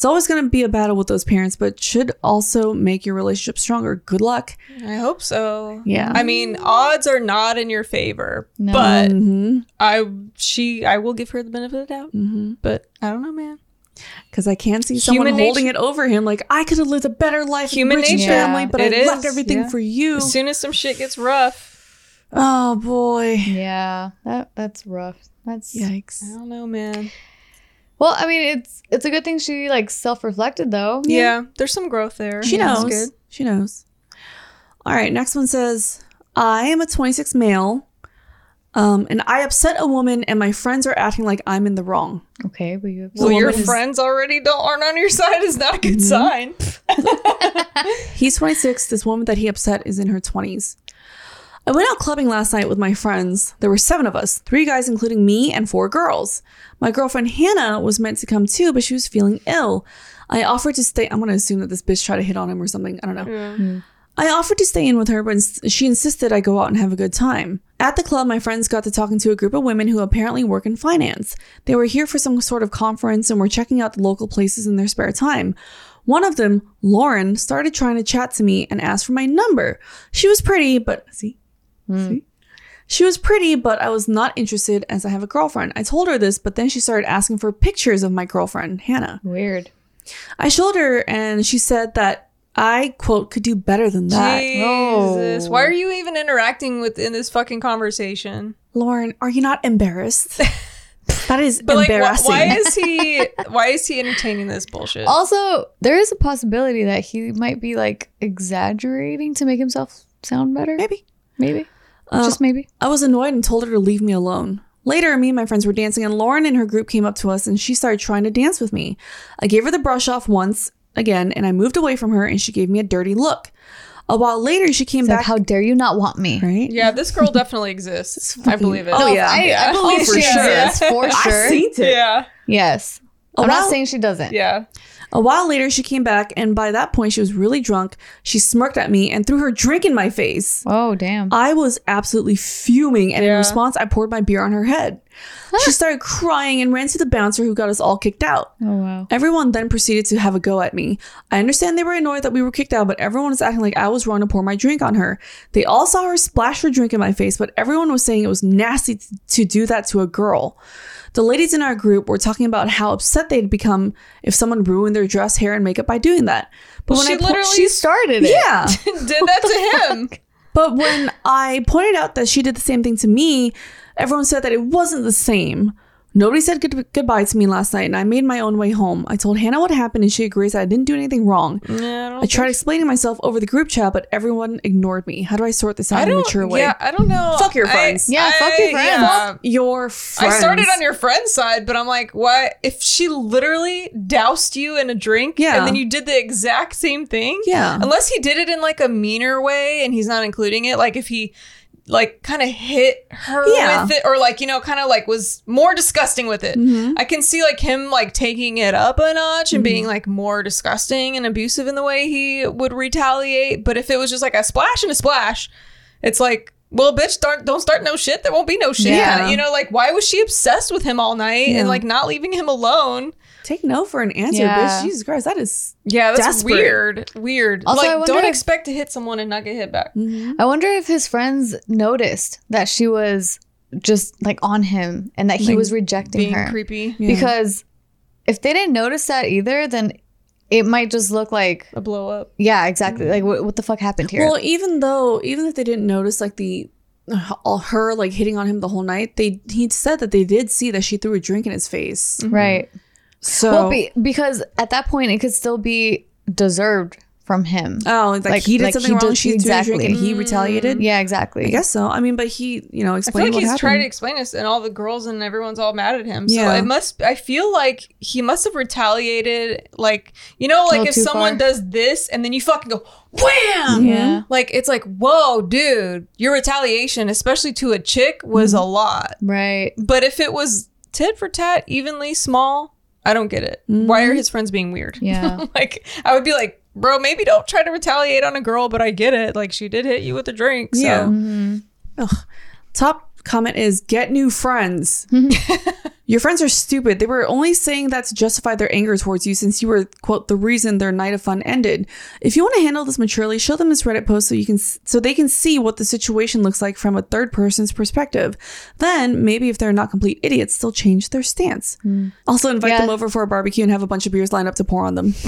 S1: It's always going to be a battle with those parents, but should also make your relationship stronger. Good luck.
S2: I hope so.
S1: Yeah.
S2: I mean, odds are not in your favor,
S3: No.
S2: but
S1: Mm-hmm.
S2: I she I will give her the benefit of the doubt.
S1: Mm-hmm.
S2: But I don't know, man.
S1: Because I can't see someone
S2: Human
S1: holding
S2: nature-
S1: it over him. Like, I could have lived a better life,
S2: Human
S1: rich
S2: nature.
S1: family, but
S2: It
S1: I left everything
S3: yeah.
S1: for you.
S2: As soon as some shit gets rough,
S1: Oh, boy.
S3: Yeah. That that's rough. That's
S1: Yikes.
S2: I don't know, man.
S3: Well, I mean, it's it's a good thing she like self-reflected though.
S2: Yeah, there's some growth there.
S1: She
S2: Yeah,
S1: knows.
S2: good.
S1: She knows. All right, next one says, I am a 26 male, um, and I upset a woman, and my friends are acting like I'm in the wrong.
S3: Okay, but you.
S2: Well, your
S1: is-
S2: friends already don't aren't on your side is not a good sign. (laughs)
S1: He's 26. This woman that he upset is in her 20s. I went out clubbing last night with my friends. There were seven of us, three guys, including me, and four girls. My girlfriend Hannah was meant to come too, but she was feeling ill. I offered to stay. I'm going to assume that this bitch tried to hit on him or something. I don't know. Hmm. I offered to stay in with her, but ins- she insisted I go out and have a good time. At the club, my friends got to talking to a group of women who apparently work in finance. They were here for some sort of conference and were checking out the local places in their spare time. One of them, Lauren, started trying to chat to me and asked for my number. She was pretty, but see, Mm. see, she was pretty, but I was not interested as I have a girlfriend. I told her this, but then she started asking for pictures of my girlfriend, Hannah.
S3: Weird.
S1: I showed her, and she said that I quote could do better than that.
S2: Jesus,
S3: Oh.
S2: why are you even interacting with in this fucking conversation?
S1: Lauren, are you not embarrassed? (laughs) that is
S2: But like, wh-
S1: embarrassing.
S2: why is he? (laughs) Why is he entertaining this bullshit?
S3: Also, there is a possibility that he might be like exaggerating to make himself sound better.
S1: Maybe.
S3: Maybe.
S1: Uh,
S3: Just maybe.
S1: I was annoyed and told her to leave me alone. Later, me and my friends were dancing, and Lauren and her group came up to us and she started trying to dance with me. I gave her the brush off once again, and I moved away from her, and she gave me a dirty look. A while later, she came
S3: It's like,
S1: back.
S3: how dare you not want me?
S1: right?
S2: yeah, this girl definitely exists. I believe it.
S1: Oh, yeah.
S3: I,
S2: Yeah.
S3: I believe
S1: Oh, for
S3: she
S1: sure.
S3: exists for sure. (laughs)
S1: I
S3: sure.
S1: seen it.
S2: Yeah,
S3: Yes.
S1: A
S3: I'm
S1: while-
S3: not saying she doesn't.
S2: yeah.
S1: A while later, she came back, and by that point, she was really drunk. She smirked at me and threw her drink in my face.
S3: Oh damn.
S1: I was absolutely fuming, and in response, I poured my beer on her head. (laughs) she started crying and ran to the bouncer who got us all kicked out.
S3: Oh wow.
S1: Everyone then proceeded to have a go at me. I understand they were annoyed that we were kicked out, but everyone was acting like I was wrong to pour my drink on her. They all saw her splash her drink in my face, but everyone was saying it was nasty t- to do that to a girl. The ladies in our group were talking about how upset they'd become if someone ruined their dress, hair, and makeup by doing that. But
S2: Well, she
S1: po-
S2: literally
S3: She started it.
S1: yeah. (laughs)
S2: Did that to (laughs) him?
S1: But when I pointed out that she did the same thing to me, everyone said that it wasn't the same. Nobody said good- goodbye to me last night, and I made my own way home. I told Hannah what happened, and she agrees that I didn't do anything wrong.
S2: Yeah, I
S1: I tried explaining myself over the group chat, but everyone ignored me. How do I sort this out in a mature way?
S2: Yeah, I don't know.
S1: Fuck your
S2: I-
S1: friends.
S3: Yeah, fuck your friends.
S2: yeah.
S1: Your friends.
S2: I started on your friend's side, but I'm like, what? If she literally doused you in a drink,
S1: Yeah.
S2: and then you did the exact same thing,
S1: Yeah.
S2: Unless he did it in like a meaner way, and he's not including it, like if he like kind of hit her
S1: Yeah.
S2: with it, or like you know, kind of like was more disgusting with it.
S1: Mhm.
S2: I can see like him like taking it up a notch and
S1: Mm-hmm.
S2: being like more disgusting and abusive in the way he would retaliate. But if it was just like a splash and a splash, it's like, well, bitch, don't don't start no shit. There won't be no shit.
S1: Yeah.
S2: You know, like why was she obsessed with him all night
S1: Yeah.
S2: and like not leaving him alone?
S1: Take no for an answer,
S3: Yeah.
S1: bitch. Jesus Christ, that is.
S2: Yeah, that's
S1: Desperate.
S2: weird. Weird.
S3: Also,
S2: like, don't
S3: if-
S2: expect to hit someone and not get hit back. Mm-hmm.
S3: I wonder if his friends noticed that she was just like on him and that he
S1: Like,
S3: was rejecting
S2: Being
S3: her.
S2: creepy,
S1: Yeah.
S3: Because if they didn't notice that either, then it might just look like,
S2: a blow up.
S3: yeah, exactly. Like, what, what the fuck happened here?
S1: Well, even though, even if they didn't notice, like the. All her like hitting on him the whole night. They he said that they did see that she threw a drink in his face. Mm-hmm.
S3: right.
S1: So
S3: Well, be, because at that point, it could still be deserved from him.
S1: Oh, like,
S3: Like-
S1: he did
S3: like
S1: something
S3: he
S1: wrong.
S3: did-
S1: She threw a drink
S3: exactly.
S1: and he retaliated.
S3: yeah, exactly.
S1: I guess so. I mean, but he, you know,
S2: I feel like
S1: what
S2: he's
S1: happened.
S2: tried to explain this, and all the girls and everyone's all mad at him. So
S1: Yeah.
S2: it must. I feel like he must have retaliated. Like you know, like if someone
S3: far.
S2: does this, and then you fucking go wham.
S3: Yeah.
S2: Like it's like whoa, dude, your retaliation, especially to a chick, was mm-hmm. a lot.
S3: Right.
S2: But if it was tit for tat, evenly small, I don't get it. Why are mm-hmm. his friends being weird? (laughs)
S3: Yeah. (laughs)
S2: like I would be like, bro, maybe don't try to retaliate on a girl, but I get it. Like she did hit you with a drink. So.
S1: Yeah. Mm-hmm. Ugh. Top comment is get new friends. (laughs) Your friends are stupid. They were only saying that to justify their anger towards you since you were, quote, the reason their night of fun ended. If you want to handle this maturely, show them this Reddit post so you can so they can see what the situation looks like from a third person's perspective. Then maybe if they're not complete idiots, they'll change their stance. Also invite
S3: Yeah.
S1: them over for a barbecue and have a bunch of beers lined up to pour on them. (laughs)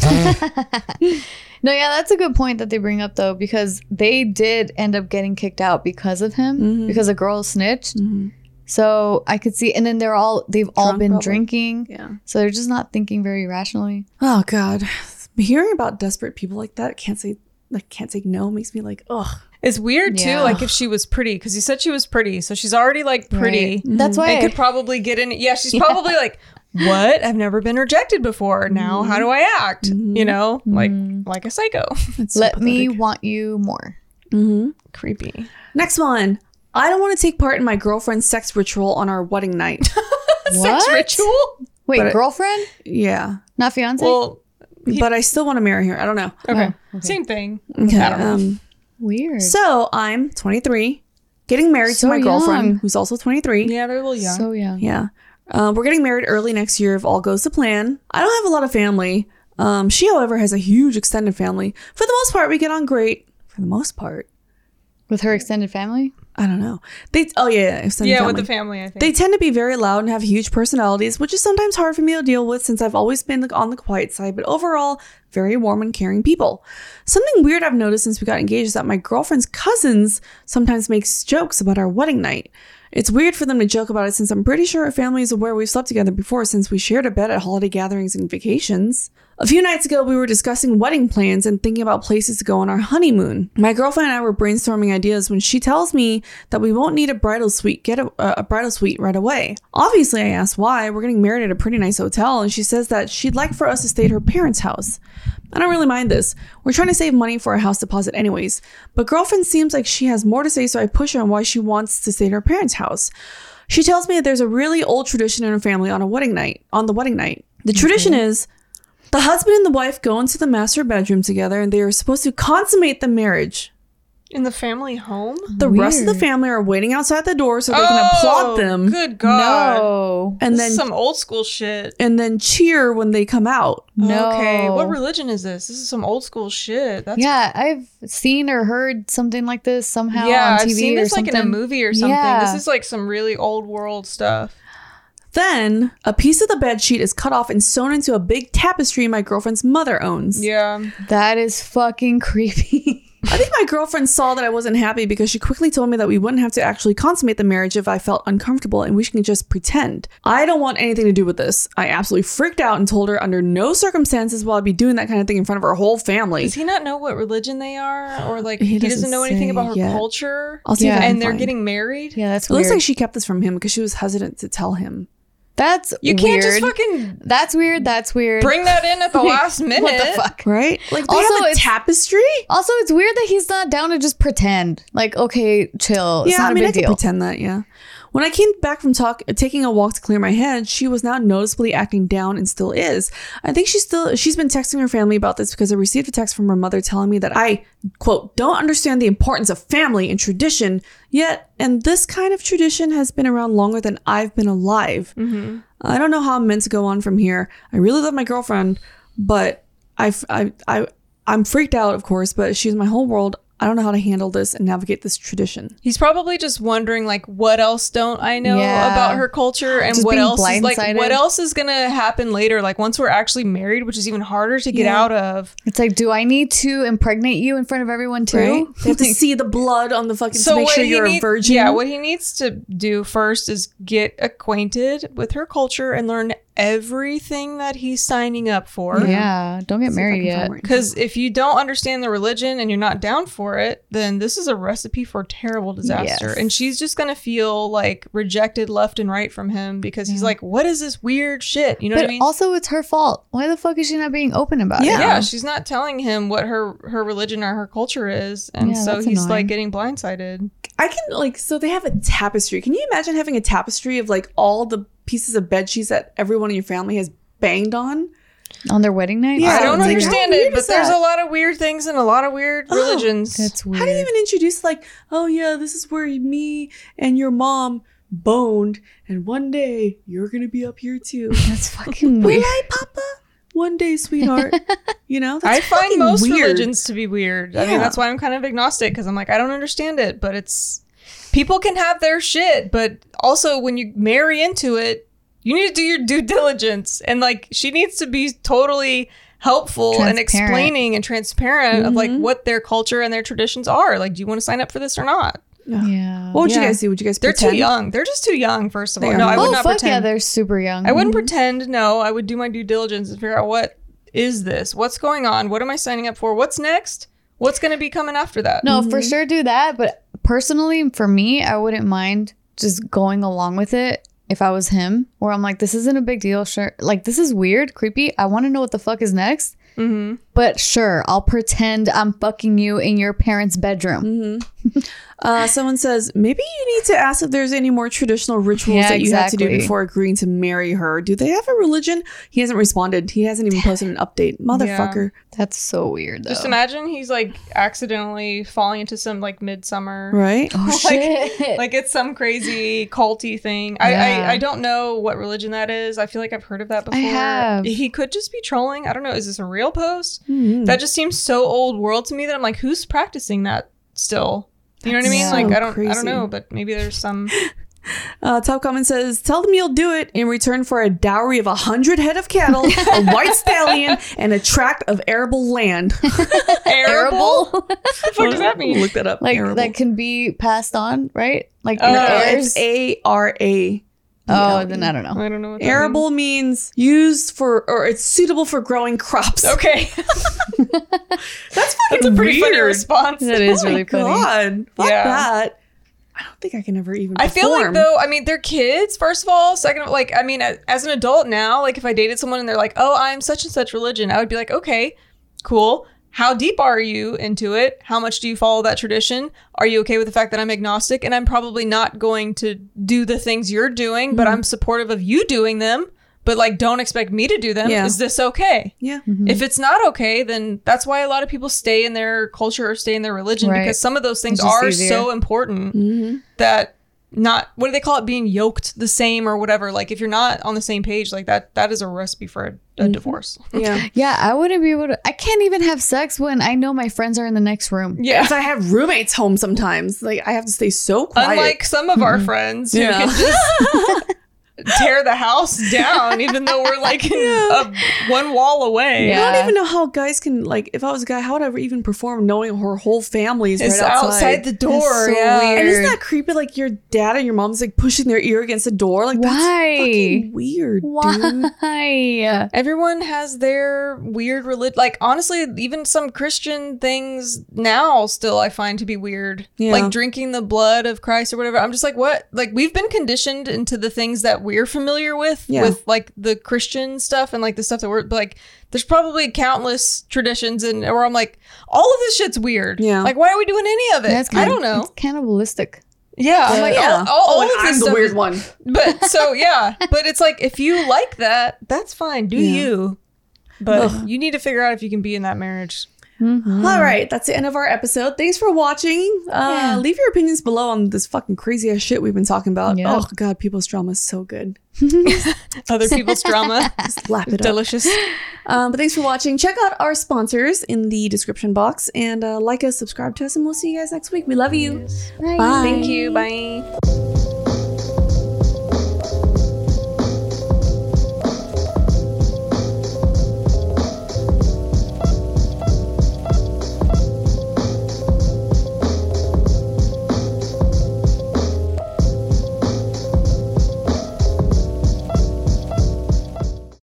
S3: No, yeah, that's a good point that they bring up though, because they did end up getting kicked out because of him,
S1: Mm-hmm.
S3: because a girl snitched. So I could see, and then they're all they've all been
S1: probably.
S3: drinking,
S1: Yeah.
S3: so they're just not thinking very rationally.
S1: Oh God. Hearing about desperate people like that, can't say like can't say no makes me like, ugh.
S2: It's weird too,
S3: Yeah.
S2: like if she was pretty, because you said she was pretty, so she's already like pretty.
S3: Right. That's why.
S2: I could probably get in. Yeah, she's (laughs) probably like, "What? I've never been rejected before. Now, how do mm-hmm. I act? You mm-hmm. know, like like a psycho.
S1: It's so
S3: let me want you more.
S2: Creepy.
S1: Next one. I don't want to take part in my girlfriend's sex ritual on our wedding night. (laughs)
S2: Sex
S3: What?
S2: ritual.
S3: Wait,
S1: But it-
S3: girlfriend,
S1: yeah.
S3: not fiance.
S2: Well,
S1: but I still want to marry her. I don't know.
S2: okay, same thing.
S1: Okay.
S2: I don't know.
S1: Um,
S3: Weird.
S1: so I'm 23, getting married
S3: So
S1: to my girlfriend,
S3: young.
S1: who's also 23.
S2: Yeah, they're a little young.
S3: So young.
S1: Yeah. Uh, we're getting married early next year if all goes to plan. I don't have a lot of family. Um, she, however, has a huge extended family. For the most part, we get on great. For the most part,
S3: With her extended family.
S1: I don't know. They oh yeah, yeah,
S2: yeah, with the family, I think.
S1: They tend to be very loud and have huge personalities, which is sometimes hard for me to deal with since I've always been like on the quiet side, but overall, very warm and caring people. Something weird I've noticed since we got engaged is that my girlfriend's cousins sometimes makes jokes about our wedding night. It's weird for them to joke about it since I'm pretty sure our family is aware we've slept together before since we shared a bed at holiday gatherings and vacations. A few nights ago, we were discussing wedding plans and thinking about places to go on our honeymoon. My girlfriend and I were brainstorming ideas when she tells me that we won't need a bridal suite, get a, a bridal suite right away. Obviously, I asked why. We're getting married at a pretty nice hotel, and she says that she'd like for us to stay at her parents' house. I don't really mind this. We're trying to save money for a house deposit, anyways. But girlfriend seems like she has more to say, so I push her on why she wants to stay at her parents' house. She tells me that there's a really old tradition in her family on a wedding night. On the wedding night, the tradition is the husband and the wife go into the master bedroom together, and they are supposed to consummate the marriage.
S2: in the family home.
S1: The rest of the family are waiting outside the door so they can oh, applaud them,
S2: Oh, Good God.
S3: No.
S1: and
S2: this
S1: then
S2: is some old school shit.
S1: and then cheer when they come out.
S3: No.
S2: Okay, what religion is this? This is some old school shit. That's
S3: Yeah, I've seen or heard something like this somehow
S2: yeah.
S3: on
S2: I've seen
S3: or
S2: this like
S3: something.
S2: in a movie or something.
S3: Yeah.
S2: This is like some really old world stuff.
S1: Then a piece of the bed sheet is cut off and sewn into a big tapestry my girlfriend's mother owns.
S2: Yeah.
S3: That is fucking creepy. (laughs)
S1: I think my girlfriend saw that I wasn't happy because she quickly told me that we wouldn't have to actually consummate the marriage if I felt uncomfortable and we can just pretend. I don't want anything to do with this. I absolutely freaked out and told her under no circumstances will I be doing that kind of thing in front of her whole family.
S2: Does he not know what religion they are, or like
S1: He
S2: he,
S1: doesn't
S2: doesn't know anything about her
S1: yet.
S2: culture?
S1: I'll see
S3: Yeah.
S1: if I can
S2: and they're
S1: find.
S2: getting married.
S3: yeah, that's
S1: It looks like she kept this from him because she was hesitant to tell him.
S3: That's
S2: You
S3: weird.
S2: can't just fucking
S3: That's weird. That's weird.
S2: bring that in at the (laughs) last minute.
S3: What the fuck?
S1: Right? Like they
S3: Also,
S1: have a
S3: it's-
S1: tapestry?
S3: Also, it's weird that he's not down to just pretend. Like, okay, chill. It's
S1: yeah,
S3: not
S1: I mean,
S3: a
S1: I
S3: big
S1: could
S3: deal.
S1: pretend that. Yeah. When I came back from talk, taking a walk to clear my head, she was now noticeably acting down and still is. I think she's still she's been texting her family about this because I received a text from her mother telling me that I quote don't understand the importance of family and tradition yet, and this kind of tradition has been around longer than I've been alive. Mm-hmm. I don't know how I'm meant to go on from here. I really love my girlfriend, but I've, I I I'm freaked out, of course, but she's my whole world. I don't know how to handle this and navigate this tradition.
S2: He's probably just wondering like what else don't I know
S3: Yeah.
S2: about her culture and
S3: Just
S2: what else is like what else is gonna happen later like once we're actually married which is even harder to get
S1: Yeah.
S2: out of
S3: It's like, do I need to impregnate you in front of everyone too?
S1: Right? They have to (laughs) see the blood on the fucking to make sure you're a virgin.
S2: yeah what he needs to do first is get acquainted with her culture and learn everything that he's signing up for.
S3: Yeah, don't get
S1: See
S3: married yet.
S2: Because if you don't understand the religion and you're not down for it, then this is a recipe for terrible disaster.
S3: Yes.
S2: And she's just gonna feel like rejected left and right from him because he's like, "What is this weird shit?" You know
S3: But
S2: what I mean?
S3: also, it's her fault. Why the fuck is she not being open about
S1: Yeah.
S3: it?
S2: yeah, she's not telling him what her her religion or her culture is, and
S3: Yeah,
S2: so he's
S3: annoying.
S2: like getting blindsided.
S1: I can like so they have a tapestry. Can you imagine having a tapestry of like all the pieces of bed sheets that everyone in your family has banged on?
S3: on their wedding night.
S1: Yeah,
S2: I don't
S1: it's like,
S2: understand it, but there's
S1: that?
S2: a lot of weird things and a lot of weird
S1: Oh,
S2: religions.
S3: That's weird.
S1: How do you even introduce like, oh yeah, this is where me and your mom boned, and one day you're gonna be up here too. (laughs)
S3: That's fucking
S1: Will
S3: weird.
S1: I, Papa? One day, sweetheart. (laughs) you know, that's
S2: I find most
S1: weird.
S2: religions to be weird. I mean, that's why I'm kind of agnostic because I'm like, I don't understand it, but it's people can have their shit, but also when you marry into it, you need to do your due diligence. And like, she needs to be totally helpful and explaining and transparent of like
S1: Mhm.
S2: what their culture and their traditions are. Like, do you want to sign up for this or not?
S3: Yeah.
S1: What would you guys do? Would you guys pretend?
S2: They're
S1: pretend?
S2: too young. They're just too young, first of
S1: They
S2: all.
S1: are.
S2: No, I would
S3: oh
S2: not
S3: fuck
S2: pretend.
S3: yeah, they're super young.
S2: I wouldn't pretend. No, I would do my due diligence and figure out what is this? What's going on? What am I signing up for? What's next? What's going to be coming after that?
S3: No, for sure do that. But personally, for me, I wouldn't mind just going along with it if I was him. Where I'm like, this isn't a big deal. Sure, like this is weird, creepy. I want to know what the fuck is next.
S2: Mm-hmm.
S3: But sure, I'll pretend I'm fucking you in your parents' bedroom.
S1: Uh, someone says maybe you need to ask if there's any more traditional rituals
S3: Yeah,
S1: that you have to do before agreeing to marry her. Do they have a religion? He hasn't responded. He hasn't even posted an update. (laughs) Motherfucker.
S3: That's so weird, though.
S2: Just imagine he's like accidentally falling into some like Midsommar.
S1: Right?
S3: Oh (laughs)
S2: Like-
S3: shit!
S2: Like it's some crazy culty thing. I,
S3: Yeah.
S2: I I don't know what religion that is. I feel like I've heard of that before.
S3: I have.
S2: He could just be trolling. I don't know. Is this a real post?
S1: Mhm.
S2: That just seems so old world to me that I'm like, who's practicing that still? You know what I mean?
S3: That's
S2: Like I don't I don't know, but maybe there's some (laughs)
S1: Uh, top comment says, "Tell them you'll do it in return for a dowry of a hundred head of cattle, a (laughs) white stallion, and a tract of arable land." (laughs)
S2: arable.
S3: Arable,
S2: What does that mean?
S1: Look that up.
S3: like
S1: arable.
S3: that can be passed on, right? Like your
S1: Uh,
S3: heirs.
S1: it's A R A.
S3: oh, then I don't know.
S2: I don't know what that
S1: Arable means used for, or it's suitable for growing crops. (laughs)
S2: Okay. (laughs)
S1: That's fucking
S2: That's a pretty funny response.
S3: That is
S1: oh
S3: really
S1: my
S3: funny.
S1: God. Fuck
S2: Yeah.
S1: that. I don't think I can ever even.
S2: I feel like
S1: perform.
S2: though, I mean, they're kids. First of all, second, of like, I mean, a- as an adult now, like if I dated someone and they're like, "Oh, I'm such and such religion," I would be like, "Okay, cool. How deep are you into it? How much do you follow that tradition? Are you okay with the fact that I'm agnostic and I'm probably not going to do the things you're doing, but I'm supportive of you doing them? But like, don't expect me to do them.
S1: Yeah.
S2: Is this okay?
S1: Yeah.
S2: If it's not okay, then that's why a lot of people stay in their culture or stay in their religion
S3: Right.
S2: because some of those things are
S3: easier.
S2: so important
S1: Mm-hmm.
S2: that not what do they call it being yoked the same or whatever like if you're not on the same page like that that is a recipe for a, a
S1: Mm-hmm.
S2: divorce (laughs)
S1: Yeah.
S3: Yeah, I wouldn't be able to. I can't even have sex when I know my friends are in the next room.
S2: yeah
S1: If I have roommates home sometimes, like I have to stay so quiet.
S2: unlike some of our friends who
S1: Yeah.
S2: can just (laughs) tear the house down even though we're like in a, one wall away
S3: Yeah.
S1: I don't even know how guys can like. If I was a guy, how would I ever even perform knowing her whole family is
S2: it's
S1: right outside?
S2: outside the door
S3: so
S2: yeah
S3: weird.
S1: and isn't that creepy? Like your dad and your mom's like pushing their ear against the door. Like that's
S3: Why?
S1: fucking weird, dude.
S3: Why?
S2: Everyone has their weird religion. Like honestly, even some Christian things now still I find to be weird.
S1: Yeah.
S2: Like drinking the blood of Christ or whatever. I'm just like, what? Like we've been conditioned into the things that we're familiar with,
S1: Yeah.
S2: with like the Christian stuff and like the stuff that we're but, like. There's probably countless traditions and where I'm like, all of this shit's weird.
S1: Yeah.
S2: Like, why are we doing any of it?
S3: That's
S2: I don't know.
S3: It's cannibalistic.
S2: Yeah. I'm like,
S1: yeah.
S2: all, all, oh, all
S1: oh,
S2: of this
S1: I'm the weird
S2: is-
S1: one. (laughs)
S2: but so yeah, but it's like if you like that, that's fine. Do
S1: Yeah.
S2: you? But
S1: Ugh.
S2: you need to figure out if you can be in that marriage.
S3: Mm-hmm.
S1: All right, that's the end of our episode. Thanks for watching. Uh,
S3: Yeah.
S1: Leave your opinions below on this fucking crazy ass shit we've been talking about.
S3: Yep.
S1: Oh god, people's drama is so good. (laughs) (laughs)
S2: Other people's drama,
S1: Just lap it up.
S2: delicious.
S1: Um, but thanks for watching. Check out our sponsors in the description box and uh, like us, subscribe to us, and we'll see you guys next week. We love you. bye Bye.
S2: Thank you. Bye.